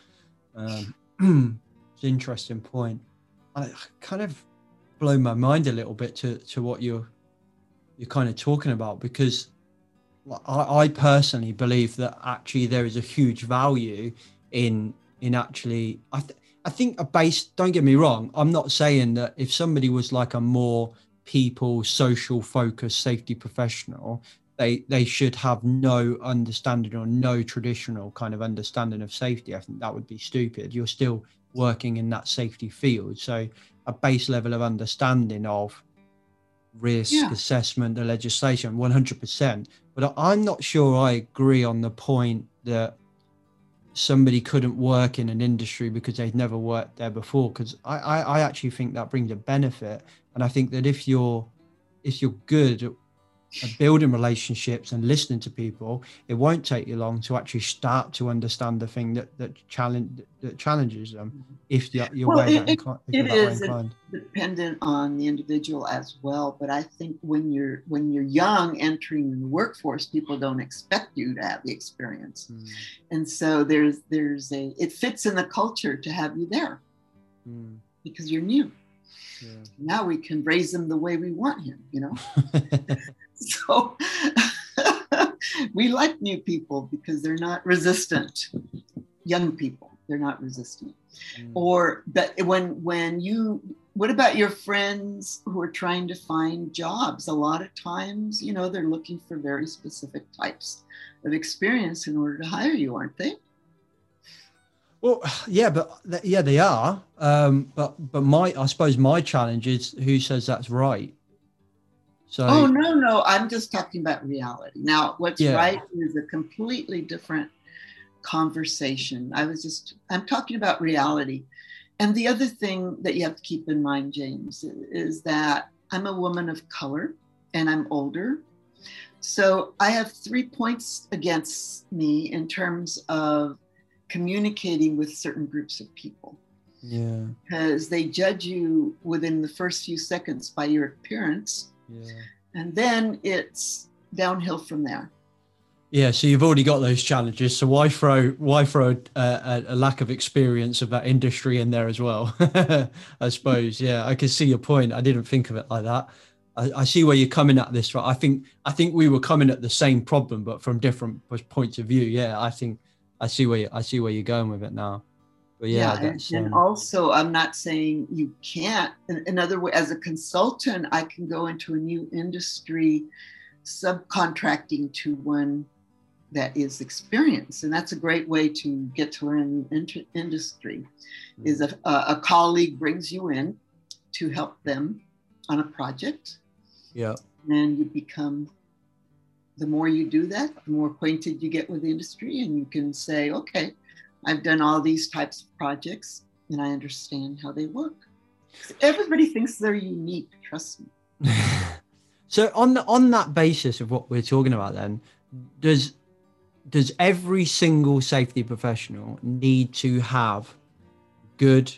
Um [CLEARS THROAT] it's an interesting point. I kind of blow my mind a little bit to to what you're you're kind of talking about because I, I personally believe that actually there is a huge value in in actually I th- I think a base don't get me wrong I'm not saying that if somebody was like a more people social focused safety professional they they should have no understanding or no traditional kind of understanding of safety. I think that would be stupid. You're still working in that safety field. So a base level of understanding of risk Yeah. assessment, the legislation, 100%. But I'm not sure I agree on the point that somebody couldn't work in an industry because they'd never worked there before. Because I, I, I actually think that brings a benefit. And I think that if you're if you're good at at building relationships and listening to people, it won't take you long to actually start to understand the thing that that challenge that challenges them. If you're, you're Well, way it- that inclined, if that way is, it- inclined. dependent on the individual as well. But I think when you're when you're young entering the workforce, people don't expect you to have the experience. Mm, And so there's there's a it fits in the culture to have you there mm, because you're new. yeah. Now we can raise him the way we want him, you know. [LAUGHS] So [LAUGHS] we like new people because they're not resistant. Young people, they're not resistant. Mm. Or but when when you what about your friends who are trying to find jobs? A lot of times, you know, they're looking for very specific types of experience in order to hire you, aren't they? Well, yeah, but yeah, they are. Um, but but my I suppose my challenge is who says that's right. So Oh no, no, I'm just talking about reality. Now, what's Yeah. right is a completely different conversation. I was just I'm talking about reality. And the other thing that you have to keep in mind, James, is that I'm a woman of color and I'm older. So I have three points against me in terms of communicating with certain groups of people yeah, because they judge you within the first few seconds by your appearance yeah, and then it's downhill from there. yeah. So you've already got those challenges. So why throw why throw a, a, a lack of experience of that industry in there as well? [LAUGHS] I suppose. Yeah, I can see your point. I didn't think of it like that. I, I see where you're coming at this. Right. I think I think we were coming at the same problem, but from different points of view. Yeah, I think I see where you, I see where you're going with it now. But yeah, and, and um, also I'm not saying you can't. In, in other words, as a consultant, I can go into a new industry, subcontracting to one that is experienced, and that's a great way to get to learn inter- industry. Is a, a a colleague brings you in to help them on a project, yeah. and you become the more you do that the more acquainted you get with the industry and you can say okay i've done all these types of projects and i understand how they work. Everybody thinks they're unique trust me. [LAUGHS] So on the, on that basis of what we're talking about, then does does every single safety professional need to have good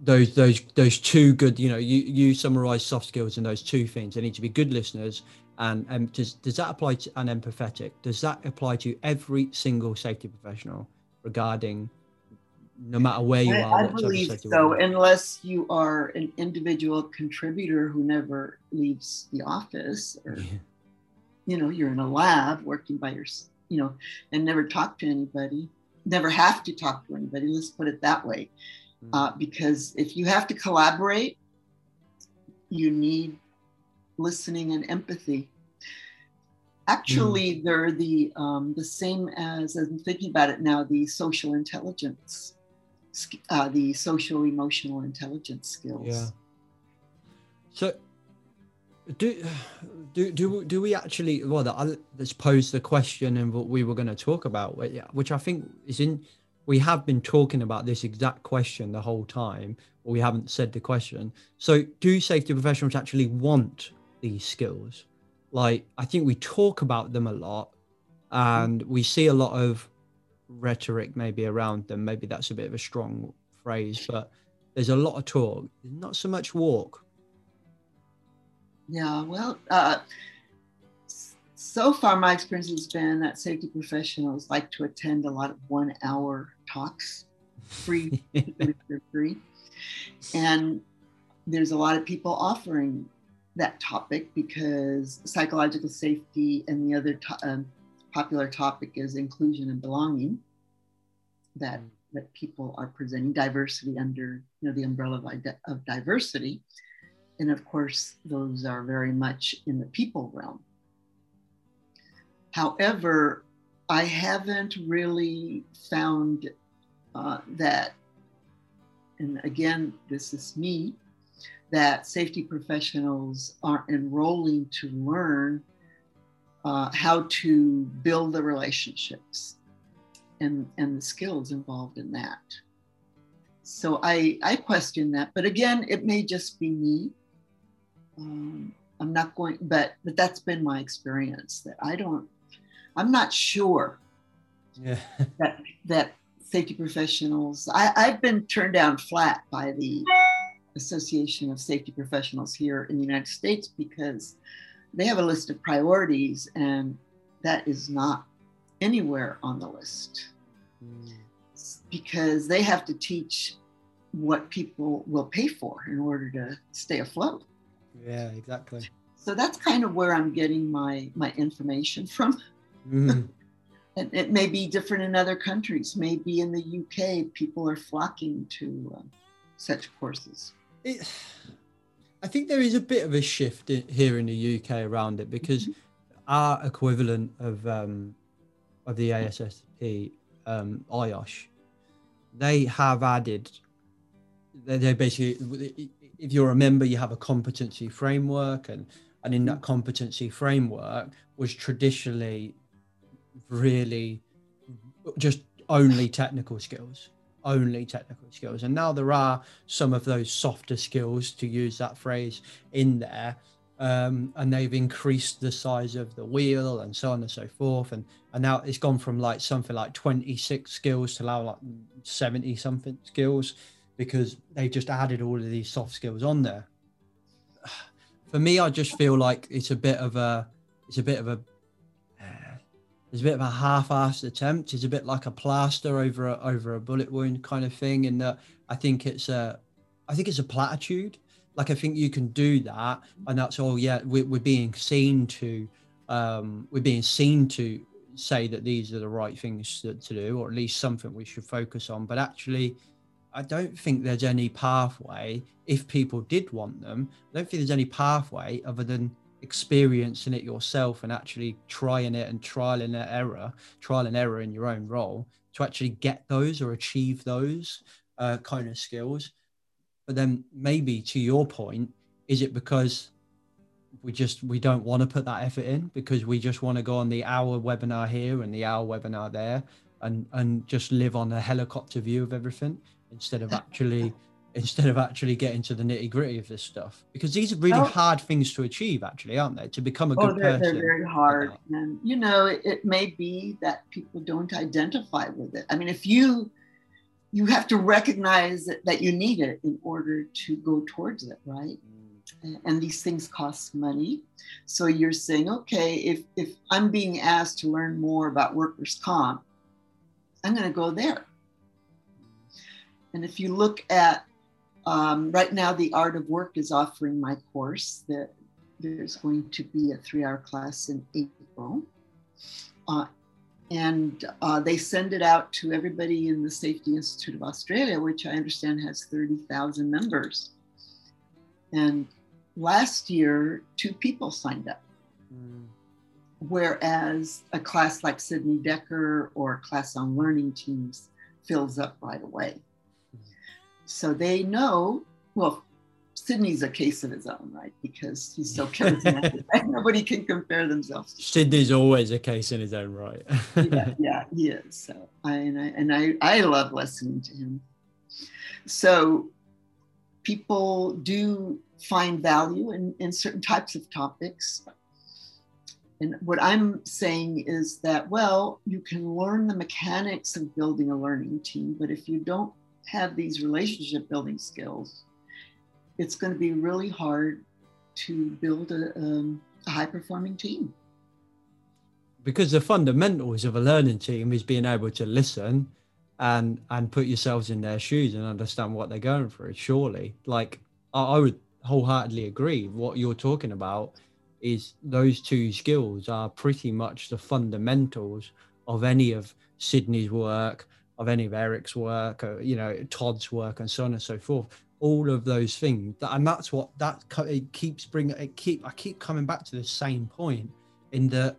those those those two good you know you you summarize soft skills in those two things. They need to be good listeners and um, does does that apply to an empathetic does that apply to every single safety professional regarding no matter where you I, are I what type of believe so unless you are an individual contributor who never leaves the office or Yeah. you know you're in a lab working by your you know and never talk to anybody never have to talk to anybody let's put it that way Mm. uh, because if you have to collaborate you need listening and empathy actually they're the um, the same as as i'm thinking about it now the social intelligence uh, the social emotional intelligence skills Yeah. So, do [SIGHS] do do do we actually? Well, the, let's pose the question and what we were going to talk about, which I think is in. We have been talking about this exact question the whole time, or we haven't said the question. So, do safety professionals actually want these skills? Like, I think we talk about them a lot, and we see a lot of rhetoric maybe around them. Maybe that's a bit of a strong phrase, but there's a lot of talk, not so much walk. Yeah, well, uh, so far my experience has been that safety professionals like to attend a lot of one hour talks, free, [LAUGHS] free. And there's a lot of people offering that topic because psychological safety and the other to- um, popular topic is inclusion and belonging that that people are presenting diversity under you know the umbrella of, of diversity and of course, those are very much in the people realm. However, I haven't really found uh, that, and again, this is me, that safety professionals are enrolling to learn uh, how to build the relationships and, and the skills involved in that. So I, I question that, but again, it may just be me um, I'm not going, but but that's been my experience that I don't, I'm not sure Yeah. [LAUGHS] that that safety professionals. I, I've been turned down flat by the Association of Safety Professionals here in the United States because they have a list of priorities and that is not anywhere on the list because they have to teach what people will pay for in order to stay afloat. Yeah, exactly. So that's kind of where I'm getting my my information from. Mm. [LAUGHS] And it may be different in other countries. Maybe in the UK, people are flocking to uh, such courses. It, I think there is a bit of a shift in, here in the UK around it because our equivalent of um, of the ASSP, um, IOSH, they have added. They they basically, if you're a member, you have a competency framework, and and in that competency framework was traditionally really just only technical skills only technical skills. And now there are some of those softer skills to use that phrase in there um, and they've increased the size of the wheel and so on and so forth. And and now it's gone from like something like 26 skills to now like 70 something skills because they just added all of these soft skills on there. [SIGHS] For me i just feel like it's a bit of a it's a bit of a it's a bit of a half-assed attempt. It's a bit like a plaster over a, over a bullet wound kind of thing. In that, I think it's a, I think it's a platitude. Like I think you can do that, and that's all. Yeah, we're, we're being seen to, um, we're being seen to say that these are the right things to, to do, or at least something we should focus on. But actually, I don't think there's any pathway. If people did want them, I don't think there's any pathway other than experiencing it yourself and actually trying it and trial and error, trial and error in your own role to actually get those or achieve those uh, kind of skills. But then maybe to your point, is it because we just we don't want to put that effort in because we just want to go on the hour webinar here and the hour webinar there and and just live on a helicopter view of everything instead of actually instead of actually getting to the nitty gritty of this stuff. Because these are really oh. hard things to achieve actually aren't they? To become a good oh, they're, person. they're very hard. And you know it, it, may be that people don't identify with it. I mean if you you have to recognize that, that you need it in order to go towards it right? Mm. and these things cost money. So you're saying okay if if i'm being asked to learn more about workers comp i'm going to go there. And if you look at um, right now, the Art of Work is offering my course. That there's going to be a three-hour class in April, uh, and uh, they send it out to everybody in the Safety Institute of Australia, which I understand has 30,000 members. And last year, two people signed up. Mm. Whereas a class like Sidney Dekker or a class on learning teams fills up right away. So they know, well, Sidney's a case of his own, right? Because he's so charismatic. Nobody can compare themselves. Sidney's always a case in his own right. yeah, [LAUGHS] yeah, he is. So I and I and I, I love listening to him. So people do find value in, in certain types of topics. And what I'm saying is that, well, you can learn the mechanics of building a learning team, but if you don't have these relationship building skills, it's going to be really hard to build a, um, a high performing team. Because the fundamentals of a learning team is being able to listen and and put yourselves in their shoes and understand what they're going through. Surely, like I, I would wholeheartedly agree. What you're talking about is those two skills are pretty much the fundamentals of any of Sidney's work, of any of Eric's work, or, you know, Todd's work, and so on and so forth. All of those things, and that's what that it keeps bringing. It keep I keep coming back to the same point in that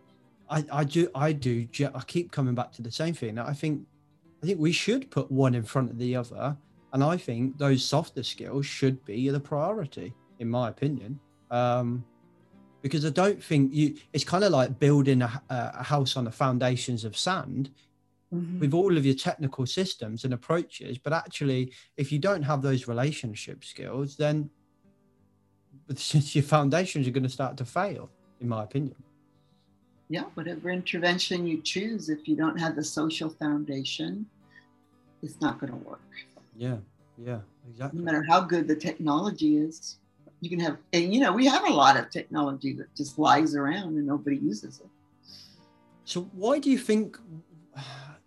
I, I do I do I keep coming back to the same thing. I think I think we should put one in front of the other, and I think those softer skills should be the priority, in my opinion. Um, because I don't think you. It's kind of like building a, a house on the foundations of sand mm-hmm. with all of your technical systems and approaches. But actually, if you don't have those relationship skills, then since [LAUGHS] your foundations are going to start to fail, in my opinion. Yeah, whatever intervention you choose, if you don't have the social foundation, it's not going to work. Yeah, yeah, exactly. No matter how good the technology is, you can have, and you know, we have a lot of technology that just lies around and nobody uses it. So, why do you think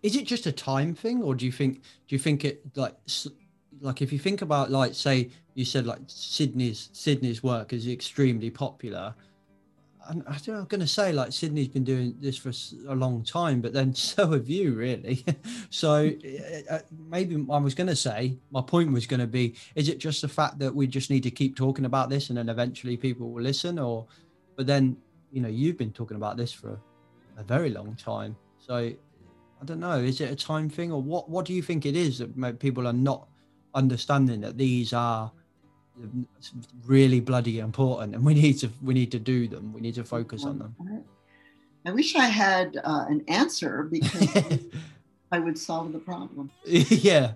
is it just a time thing or do you think do you think it like like if you think about like say you said like sidney's sidney's work is extremely popular and I don't know, I'm going to say like Sidney's been doing this for a long time, but then [LAUGHS] so have you really. [LAUGHS] so uh, maybe I was going to say my point was going to be: is it just the fact that we just need to keep talking about this, and then eventually people will listen, or? But then you know you've been talking about this for a very long time, so I don't know. Is it a time thing, or what? What do you think it is that people are not understanding that these are really bloody important, and we need to we need to do them. We need to focus on them. I wish I had uh, an answer because [LAUGHS] I would solve the problem. [LAUGHS] yeah,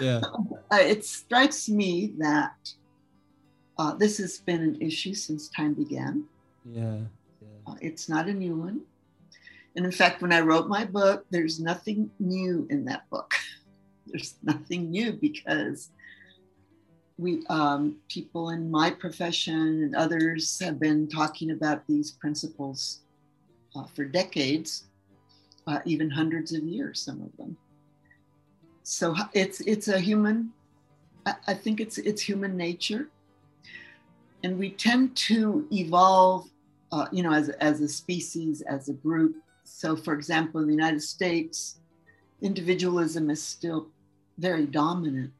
yeah. [LAUGHS] Uh, it strikes me that uh, this has been an issue since time began. Yeah. Uh, it's not a new one. And in fact, when I wrote my book, there's nothing new in that book. [LAUGHS] there's nothing new because we um, people in my profession and others have been talking about these principles uh, for decades, uh, even hundreds of years, some of them. So it's it's a human. I, think it's it's human nature, and we tend to evolve, uh, you know, as as a species, as a group. So, for example, in the United States, individualism is still very dominant.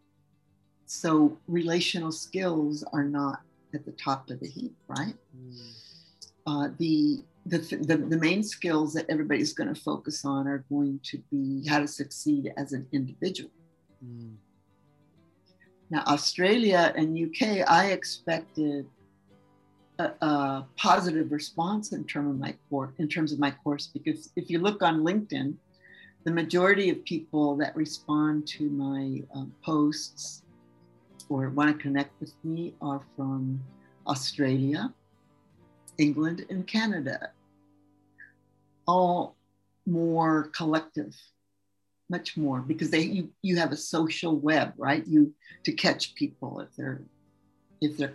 So, relational skills are not at the top of the heap, right? Uh, the the, the, the main skills that everybody's going to focus on are going to be how to succeed as an individual. Mm. Now, Australia and UK, I expected a, positive response in terms of my course. In terms of my course, because if you look on LinkedIn, the majority of people that respond to my um, posts or want to connect with me are from Australia, England, and Canada. All more collective much more because they you, you have a social web right you to catch people if they're if they're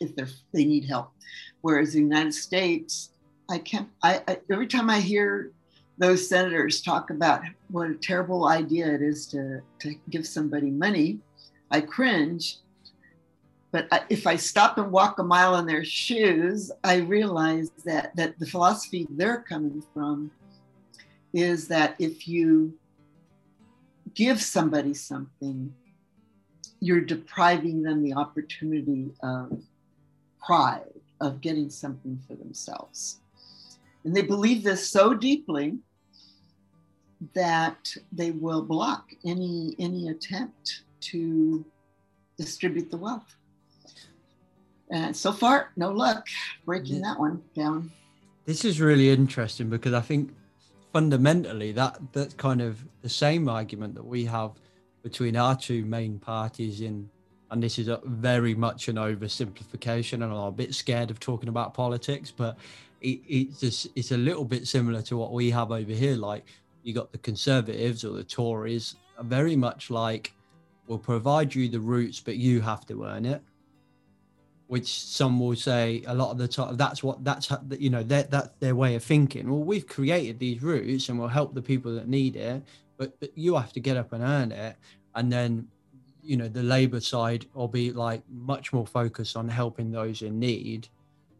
if they're they need help. Whereas the united states i can't I, I every time i hear those senators talk about what a terrible idea it is to to give somebody money i cringe. But I, if i stop and walk a mile in their shoes i realize that that the philosophy they're coming from is that if you give somebody something, you're depriving them the opportunity of pride, of getting something for themselves. And they believe this so deeply that they will block any any attempt to distribute the wealth. And so far, no luck breaking that one down. This is really interesting because I think fundamentally that that's kind of the same argument that we have between our two main parties in and this is a very much an oversimplification and i'm a bit scared of talking about politics but it, it's just it's a little bit similar to what we have over here. Like you got the conservatives or the tories very much like we'll provide you the routes but you have to earn it which some will say a lot of the time that's what that's you know that that's their way of thinking. Well we've created these routes and we'll help the people that need it but, but you have to get up and earn it. And then you know the labor side will be like much more focused on helping those in need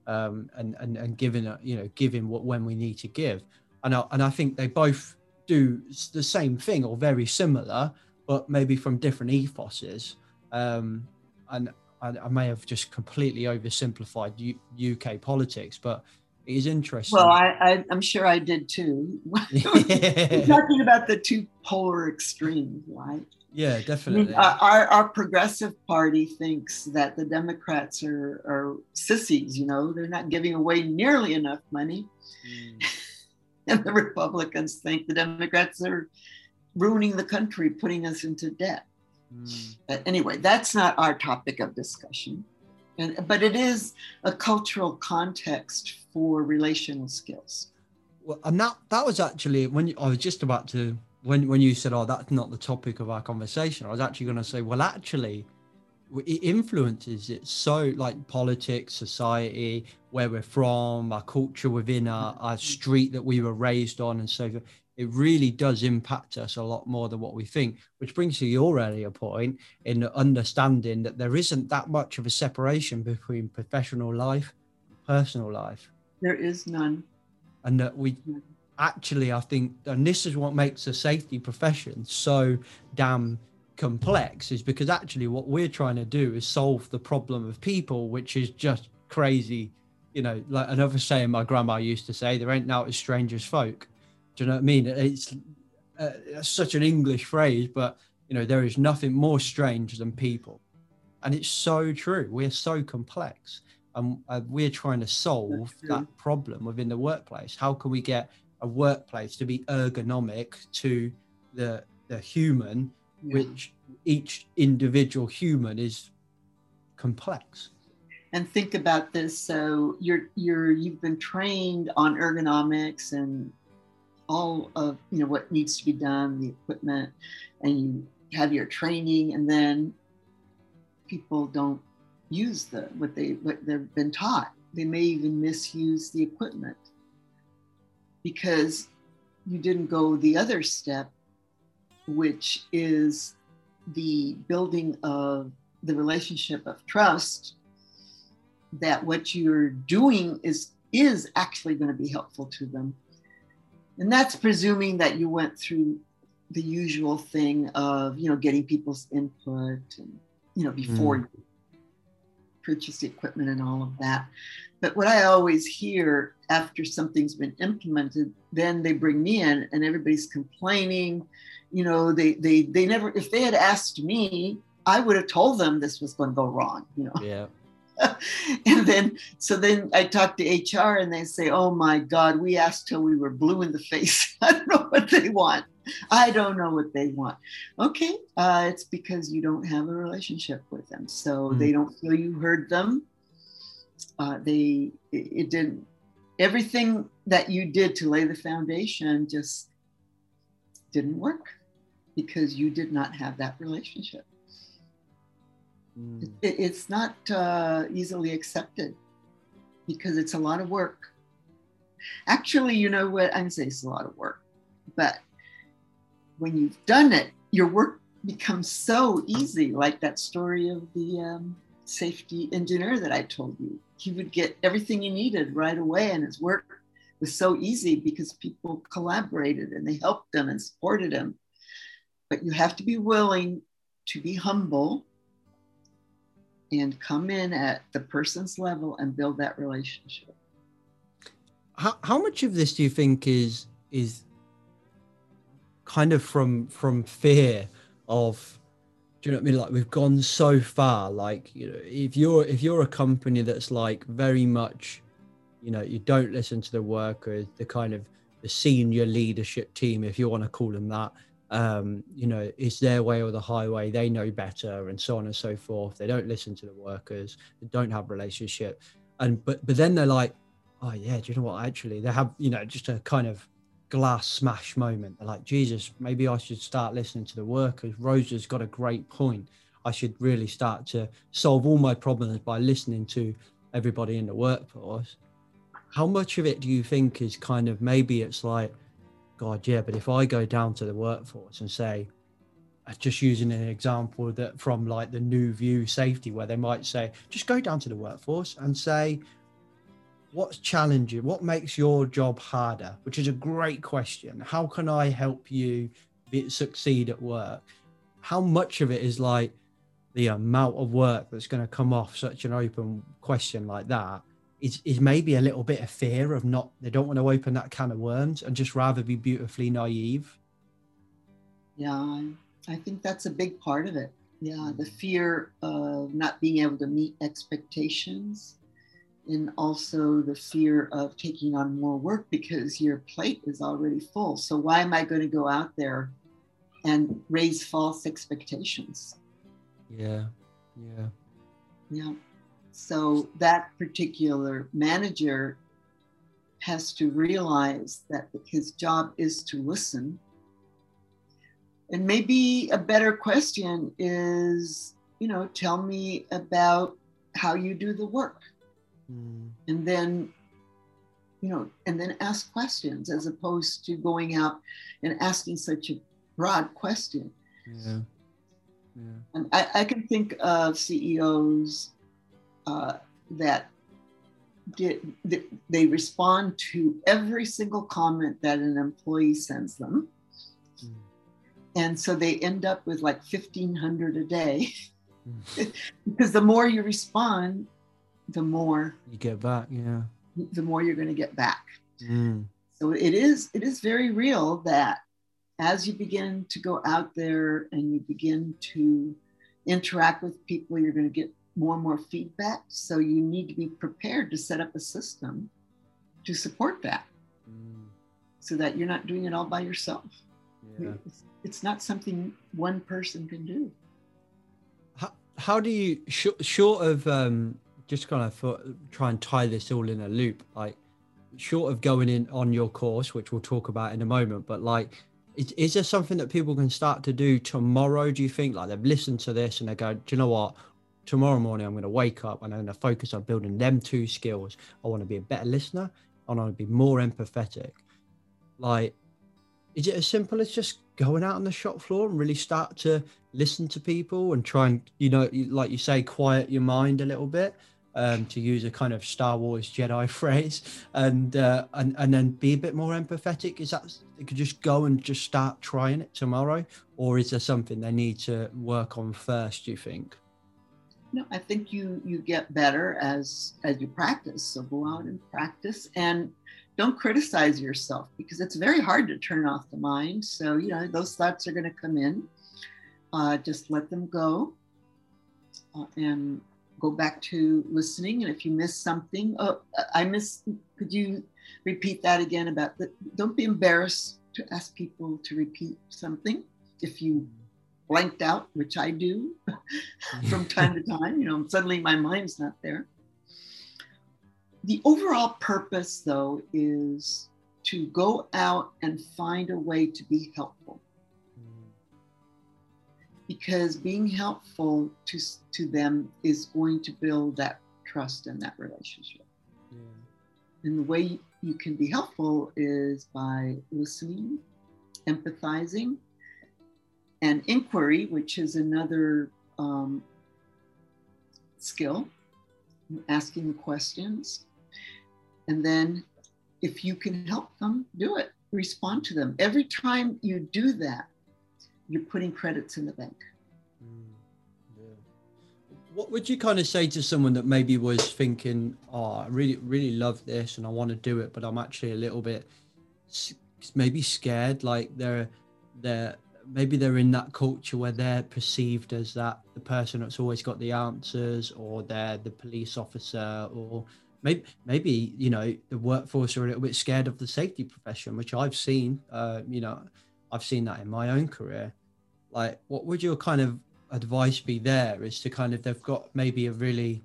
um, and, and and giving a, you know giving what when we need to give. And I, and I think they both do the same thing or very similar but maybe from different ethoses. Um, and I, I, may have just completely oversimplified U, UK politics, but it is interesting. Well, I, am sure I did too. [LAUGHS] [LAUGHS] talking about the two polar extremes, right? Yeah, definitely. I mean, our, our progressive party thinks that the Democrats are, are sissies, you know, they're not giving away nearly enough money. Mm. [LAUGHS] and the Republicans think the Democrats are ruining the country, putting us into debt. Mm. But anyway, that's not our topic of discussion. And, but it is a cultural context for relational skills. Well, and that that was actually when you, I was just about to when when you said, "Oh, that's not the topic of our conversation," I was actually going to say, "Well, actually, it influences it so like politics, society, where we're from, our culture within our, our street that we were raised on, and so forth it really does impact us a lot more than what we think, which brings to your earlier point in understanding that there isn't that much of a separation between professional life and personal life. There is none. And that we actually, I think, and this is what makes the safety profession so damn complex, is because actually what we're trying to do is solve the problem of people, which is just crazy. You know, like another saying my grandma used to say, there ain't now as strange as folk do you know what I mean? It's uh, such an English phrase, but you know, there is nothing more strange than people, and it's so true. We're so complex, and uh, we're trying to solve that problem within the workplace. How can we get a workplace to be ergonomic to the the human, Yeah. which each individual human is complex. and think about this so you're you're you've been trained on ergonomics and all of you know what needs to be done the equipment and you have your training and then people don't use the what they what they've been taught. They may even misuse the equipment because you didn't go the other step which is the building of the relationship of trust that what you're doing is is actually going to be helpful to them and that's presuming that you went through the usual thing of you know getting people's input and you know before hmm. you purchase the equipment and all of that. But what i always hear after something's been implemented then they bring me in and everybody's complaining. You know they they they never if they had asked me i would have told them this was going to go wrong you know? Yeah. [LAUGHS] and then so then I talk to HR and they say, "Oh my God, we asked till we were blue in the face. [LAUGHS] I don't know what they want. I don't know what they want." Okay, uh, it's because you don't have a relationship with them, so Mm. they don't feel you heard them. Uh, they it, it didn't everything that you did to lay the foundation just didn't work because you did not have that relationship Mm. it, it's not uh, easily accepted because it's a lot of work. Actually, you know what? I'm saying it's a lot of work, but when you've done it, your work becomes so easy. Like that story of the um, safety engineer that I told you. He would get everything he needed right away, and his work was so easy because people collaborated and they helped him and supported him. But you have to be willing to be humble and come in at the person's level and build that relationship. How how much of this do you think is is kind of from from fear of do you know what I mean? Like we've gone so far. Like you know, if you're if you're a company that's like very much, you know, you don't listen to the workers, the kind of the senior leadership team, if you want to call them that. Um, you know, it's their way or the highway. They know better, and so on and so forth. They don't listen to the workers. They don't have relationship, and but but then they're like, oh yeah, do you know what? Actually, they have you know just a kind of glass smash moment. They're like, Jesus, maybe I should start listening to the workers. Rosa's got a great point. I should really start to solve all my problems by listening to everybody in the workforce. How much of it do you think is kind of maybe it's like, God, yeah, but if I go down to the workforce and say, uh, just using an example that from like the new view safety, where they might say, just go down to the workforce and say, what's challenging what makes your job harder? Which is a great question. How can i help you be, succeed at work? How much of it is like the amount of work that's going to come off such an open question like that is, is maybe a little bit of fear of not they don't want to open that can of worms and just rather be beautifully naive Yeah, I, I think that's a big part of it. Yeah, the mm. fear of not being able to meet expectations, and also the fear of taking on more work because your plate is already full. So, why am I going to go out there and raise false expectations? yeah yeah Yeah. So that particular manager has to realize that his job is to listen. And maybe a better question is, you know, tell me about how you do the work. Mm, And then, you know, and then ask questions as opposed to going out and asking such a broad question. yeah yeah And I, I can think of CEOs uh, that that they respond to every single comment that an employee sends them, Mm. and so they end up with like fifteen hundred a day [LAUGHS] Mm. because the more you respond, the more you get back yeah the more you're going to get back. Mm, So it is it is very real that as you begin to go out there and you begin to interact with people, you're going to get more and more feedback. So you need to be prepared to set up a system to support that so that you're not doing it all by yourself. Yeah. It's, it's not something one person can do. How, how do you sh- short of um, just kind of for, try and tie this all in a loop, like short of going in on your course, which we'll talk about in a moment, but like, is, is there something that people can start to do tomorrow? Do you think like they've listened to this and they go, do you know what? Tomorrow morning, I'm going to wake up and I'm going to focus on building them two skills. I want to be a better listener. And I want to be more empathetic. Like, is it as simple as just going out on the shop floor and really start to listen to people and try and, you know, like you say, quiet your mind a little bit? um, to use a kind of Star Wars Jedi [LAUGHS] phrase, and uh, and and then be a bit more empathetic? Is that they could just go and just start trying it tomorrow, or is there something they need to work on first? Do you think? No, I think you you get better as as you practice. So go out and practice, and don't criticize yourself because it's very hard to turn off the mind. So you know those thoughts are going to come in. Uh, just let them go, uh, and go back to listening. And if you miss something, oh, I miss, could you repeat that again about that? Don't be embarrassed to ask people to repeat something. If you blanked out, which I do [LAUGHS] from time to time, you know, suddenly my mind's not there. The overall purpose, though, is to go out and find a way to be helpful because being helpful to, to them is going to build that trust in that relationship. Yeah. And the way you can be helpful is by listening, empathizing, and inquiry, which is another um, skill, asking the questions. And then if you can help them, do it, respond to them. Every time you do that, you're putting credits in the bank. Mm, what would you kind of say to someone that maybe was thinking, "Oh, I really, really love this, and I want to do it, but I'm actually a little bit maybe scared, like they're they're maybe they're in that culture where they're perceived as that the person that's always got the answers, or they're the police officer, or maybe maybe you know the workforce are a little bit scared of the safety profession, which I've seen. Uh, you know, I've seen that in my own career like what would your kind of advice be there is to kind of they've got maybe a really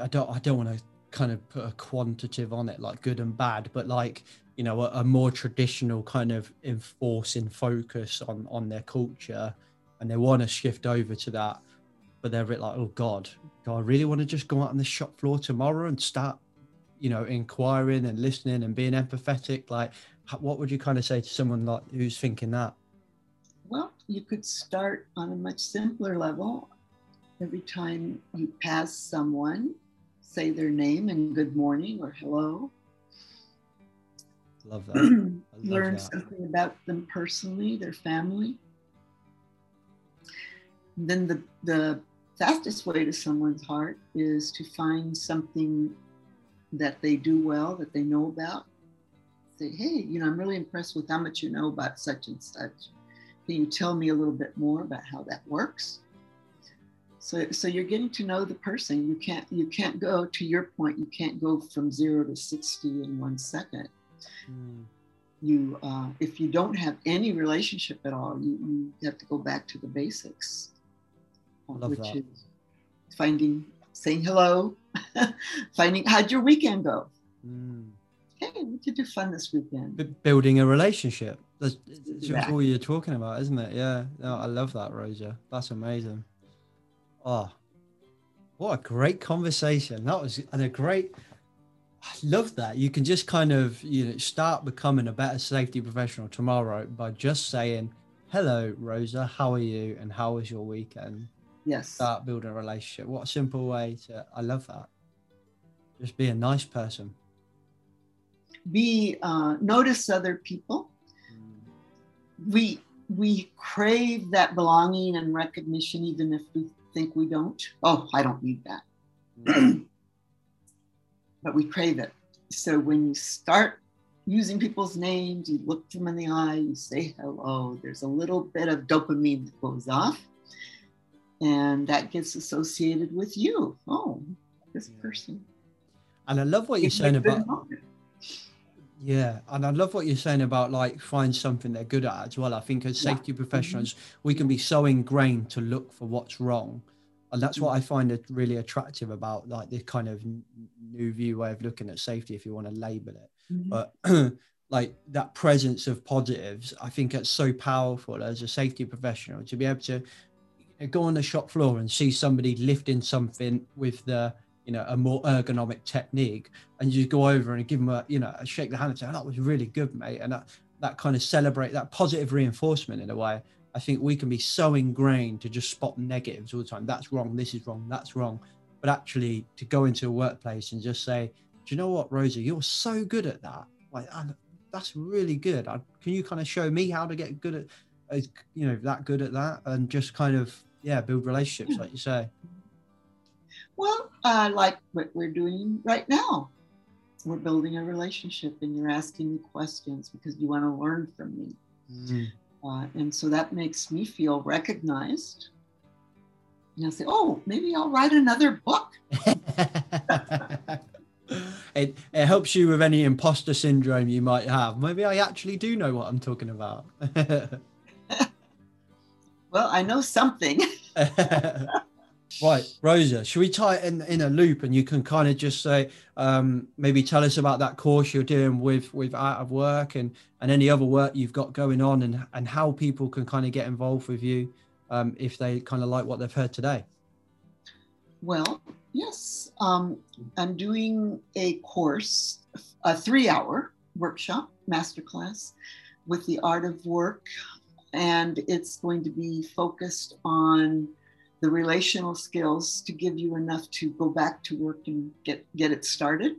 i don't i don't want to kind of put a quantitative on it like good and bad but like you know a, a more traditional kind of enforcing focus on on their culture and they want to shift over to that but they're a bit like oh god do i really want to just go out on the shop floor tomorrow and start you know inquiring and listening and being empathetic like what would you kind of say to someone like who's thinking that well, you could start on a much simpler level. Every time you pass someone, say their name and good morning or hello. Love [CLEARS THROAT] that. Love Learn that. something about them personally, their family. And then the, the fastest way to someone's heart is to find something that they do well, that they know about. Say, hey, you know, I'm really impressed with how much you know about such and such can you tell me a little bit more about how that works? So, so you're getting to know the person. You can't you can't go to your point. You can't go from zero to sixty in one second. Mm. You uh, if you don't have any relationship at all, you, you have to go back to the basics, uh, which that. is finding saying hello, [LAUGHS] finding how'd your weekend go. Mm. Hey, what did you do fun this weekend? B- building a relationship. That's, that's all you're talking about, isn't it? Yeah. No, I love that, Rosa. That's amazing. Oh, what a great conversation. That was and a great. I love that. You can just kind of you know start becoming a better safety professional tomorrow by just saying, "Hello, Rosa. How are you? And how was your weekend?" Yes. Start building a relationship. What a simple way to. I love that. Just be a nice person. Be uh, notice other people. We we crave that belonging and recognition, even if we think we don't. Oh, I don't need that. Mm. [CLEARS THROAT] but we crave it. So when you start using people's names, you look them in the eye, you say hello. There's a little bit of dopamine that goes off, and that gets associated with you. Oh, this person. And I love what you're saying about moment. Yeah, and I love what you're saying about like find something they're good at as well. I think as Yeah. safety professionals, we can be so ingrained to look for what's wrong, and that's what I find really attractive about like this kind of new view way of looking at safety, if you want to label it. Mhm. But [CLEARS THROAT] like that presence of positives, I think it's so powerful as a safety professional to be able to go on the shop floor and see somebody lifting something with the you know a more ergonomic technique and you go over and give them a you know a shake the hand and say oh, that was really good mate. And that that kind of celebrate that positive reinforcement in a way i think we can be so ingrained to just spot negatives all the time. That's wrong this is wrong that's wrong. But actually to go into a workplace and just say do you know what rosa you're so good at that. Like "Ah, that's really good. I, can you kind of show me how to get good at you know that good at that? And just kind of yeah build relationships like you say Well, uh, like what we're doing right now. We're building a relationship and you're asking me questions because you want to learn from me. Mm. Uh, and so that makes me feel recognized. And I say, oh, maybe I'll write another book. [LAUGHS] it, it helps you with any imposter syndrome you might have. Maybe I actually do know what I'm talking about. [LAUGHS] [LAUGHS] Well, I know something. Right, Rosa, should we tie it in, in a loop and you can kind of just say, um, maybe tell us about that course you're doing with, with Art of Work and, and any other work you've got going on and, and how people can kind of get involved with you um, if they kind of like what they've heard today. Well, yes, um, I'm doing a course, a three hour workshop, masterclass with the art of work. And it's going to be focused on the relational skills to give you enough to go back to work and get, get it started.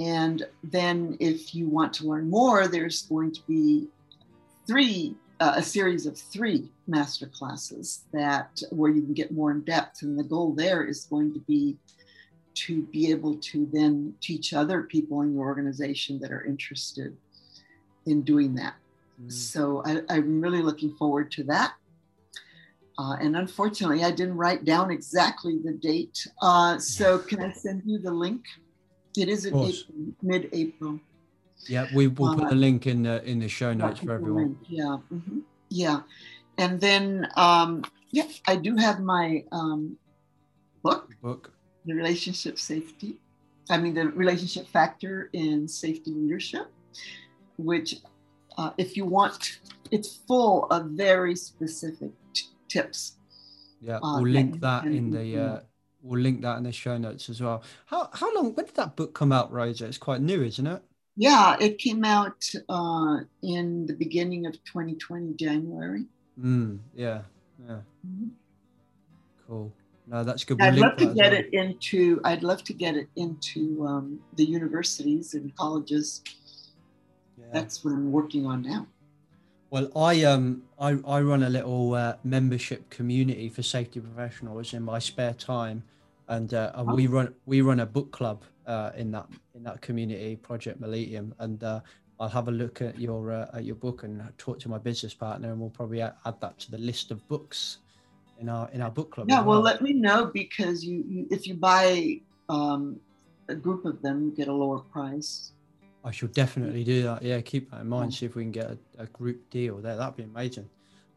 And then, if you want to learn more, there's going to be three uh, a series of three master classes that where you can get more in depth. And the goal there is going to be to be able to then teach other people in your organization that are interested in doing that. So I, i'm really looking forward to that uh, and unfortunately i didn't write down exactly the date uh, so can i send you the link it is in. April, mid-april Yeah, we will put Uh, the link in the in the show notes for everyone. Lynn, Yeah, mhm, yeah, and then um, yeah, I do have my um, book, Book. the relationship safety. I mean, the relationship factor in safety leadership, which, uh, if you want, it's full of very specific tips. Yeah, Uh, we'll link and- that and in the. Uh, we'll link that in the show notes as well. How how long? When did that book come out, Rosa? It's quite new, isn't it? Yeah, it came out uh, in the beginning of 2020, January. Mm, yeah, yeah. Mhm. Cool. No, that's good. I'd love to get well. it into. I'd love to get it into um, the universities and colleges. Yeah. That's what I'm working on now. Well, I um I, I run a little uh, membership community for safety professionals in my spare time, and uh, and we run we run a book club uh, in that in that community, Project Mollitiam, and uh, I'll have a look at your uh, at your book and talk to my business partner, and we'll probably add, add that to the list of books in our in our book club. Yeah, as well, let me know because you, you if you buy um, a group of them, you get a lower price. I shall definitely do that. Yeah, keep that in mind. See if we can get a, a group deal there. That'd be amazing.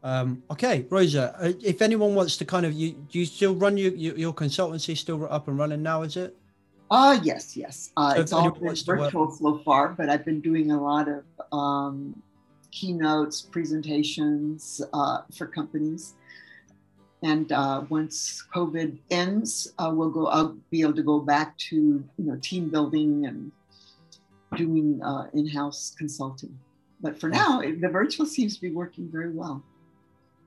Um, okay, Rosa. uh, If anyone wants to kind of, you do you still run your your, your consultancy still up and running now? Is it? Ah, yes, yes. Uh, So it's all been wants to work- virtual so far, but I've been doing a lot of um, keynotes, presentations uh, for companies. And uh, once COVID ends, uh, we'll go. I'll be able to go back to you know team building and doing uh, in-house consulting. But for now, the virtual seems to be working very well.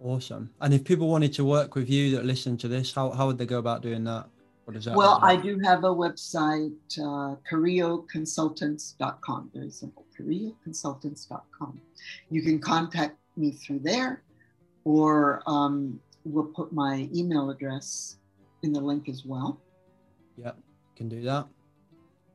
Awesome. And if people wanted to work with you that listen to this, how, how would they go about doing that? What that? Well, I do have a website, uh, carrilloconsultants.com. Very simple, carrilloconsultants.com. You can contact me through there, or um, we'll put my email address in the link as well. Yeah, can do that.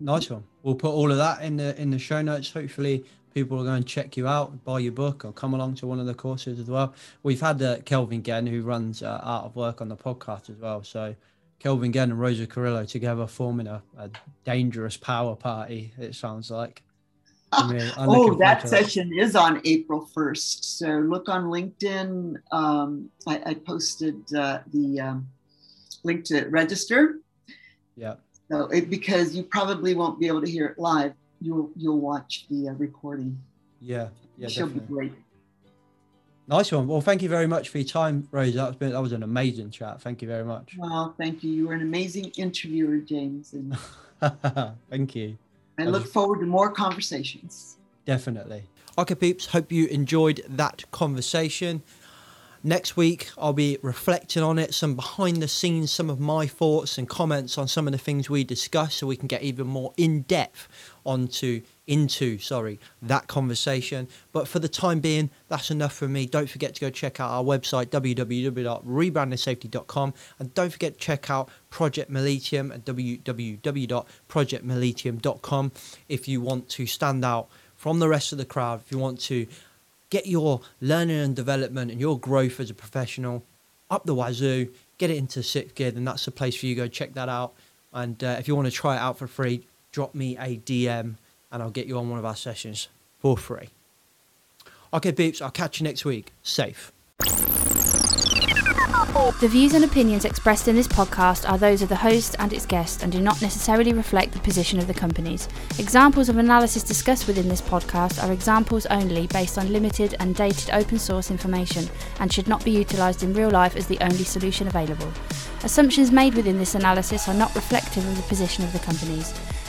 Nice one. We'll put all of that in the in the show notes. Hopefully, people are going to check you out, buy your book, or come along to one of the courses as well. We've had uh, Kelvin Genn, who runs uh, Art of Work on the podcast as well. So Kelvin Genn and Rosa Carrillo together forming a, a dangerous power party. It sounds like. I [LAUGHS] mean, oh, that session is on April 1st. So look on LinkedIn. Um, I, I posted uh, the um, link to register. Yeah. So it, because you probably won't be able to hear it live, you'll you'll watch the uh, recording. Yeah. Yeah. She'll Definitely. be great. Nice one. Well, thank you very much for your time, Rose. That was, been, that was an amazing chat. Thank you very much. Well, thank you. You were an amazing interviewer, James, and [LAUGHS] thank you. I look forward to more conversations. Definitely. Okay, peeps. Hope you enjoyed that conversation. Next week, I'll be reflecting on it, some behind the scenes, some of my thoughts and comments on some of the things we discussed, so we can get even more in depth onto into sorry that conversation. But for the time being, that's enough for me. Don't forget to go check out our website www.rebrandingsafety.com and don't forget to check out Project Mollitiam at www.projectmollitiam.com if you want to stand out from the rest of the crowd, if you want to get your learning and development and your growth as a professional up the wazoo, get it into sixth gear, then that's the place for you. Go check that out. And uh, if you want to try it out for free, drop me a DM and I'll get you on one of our sessions for free. Okay, beeps, I'll catch you next week. Safe. The views and opinions expressed in this podcast are those of the host and its guest and do not necessarily reflect the position of the companies. Examples of analysis discussed within this podcast are examples only based on limited and dated open source information and should not be utilised in real life as the only solution available. Assumptions made within this analysis are not reflective of the position of the companies.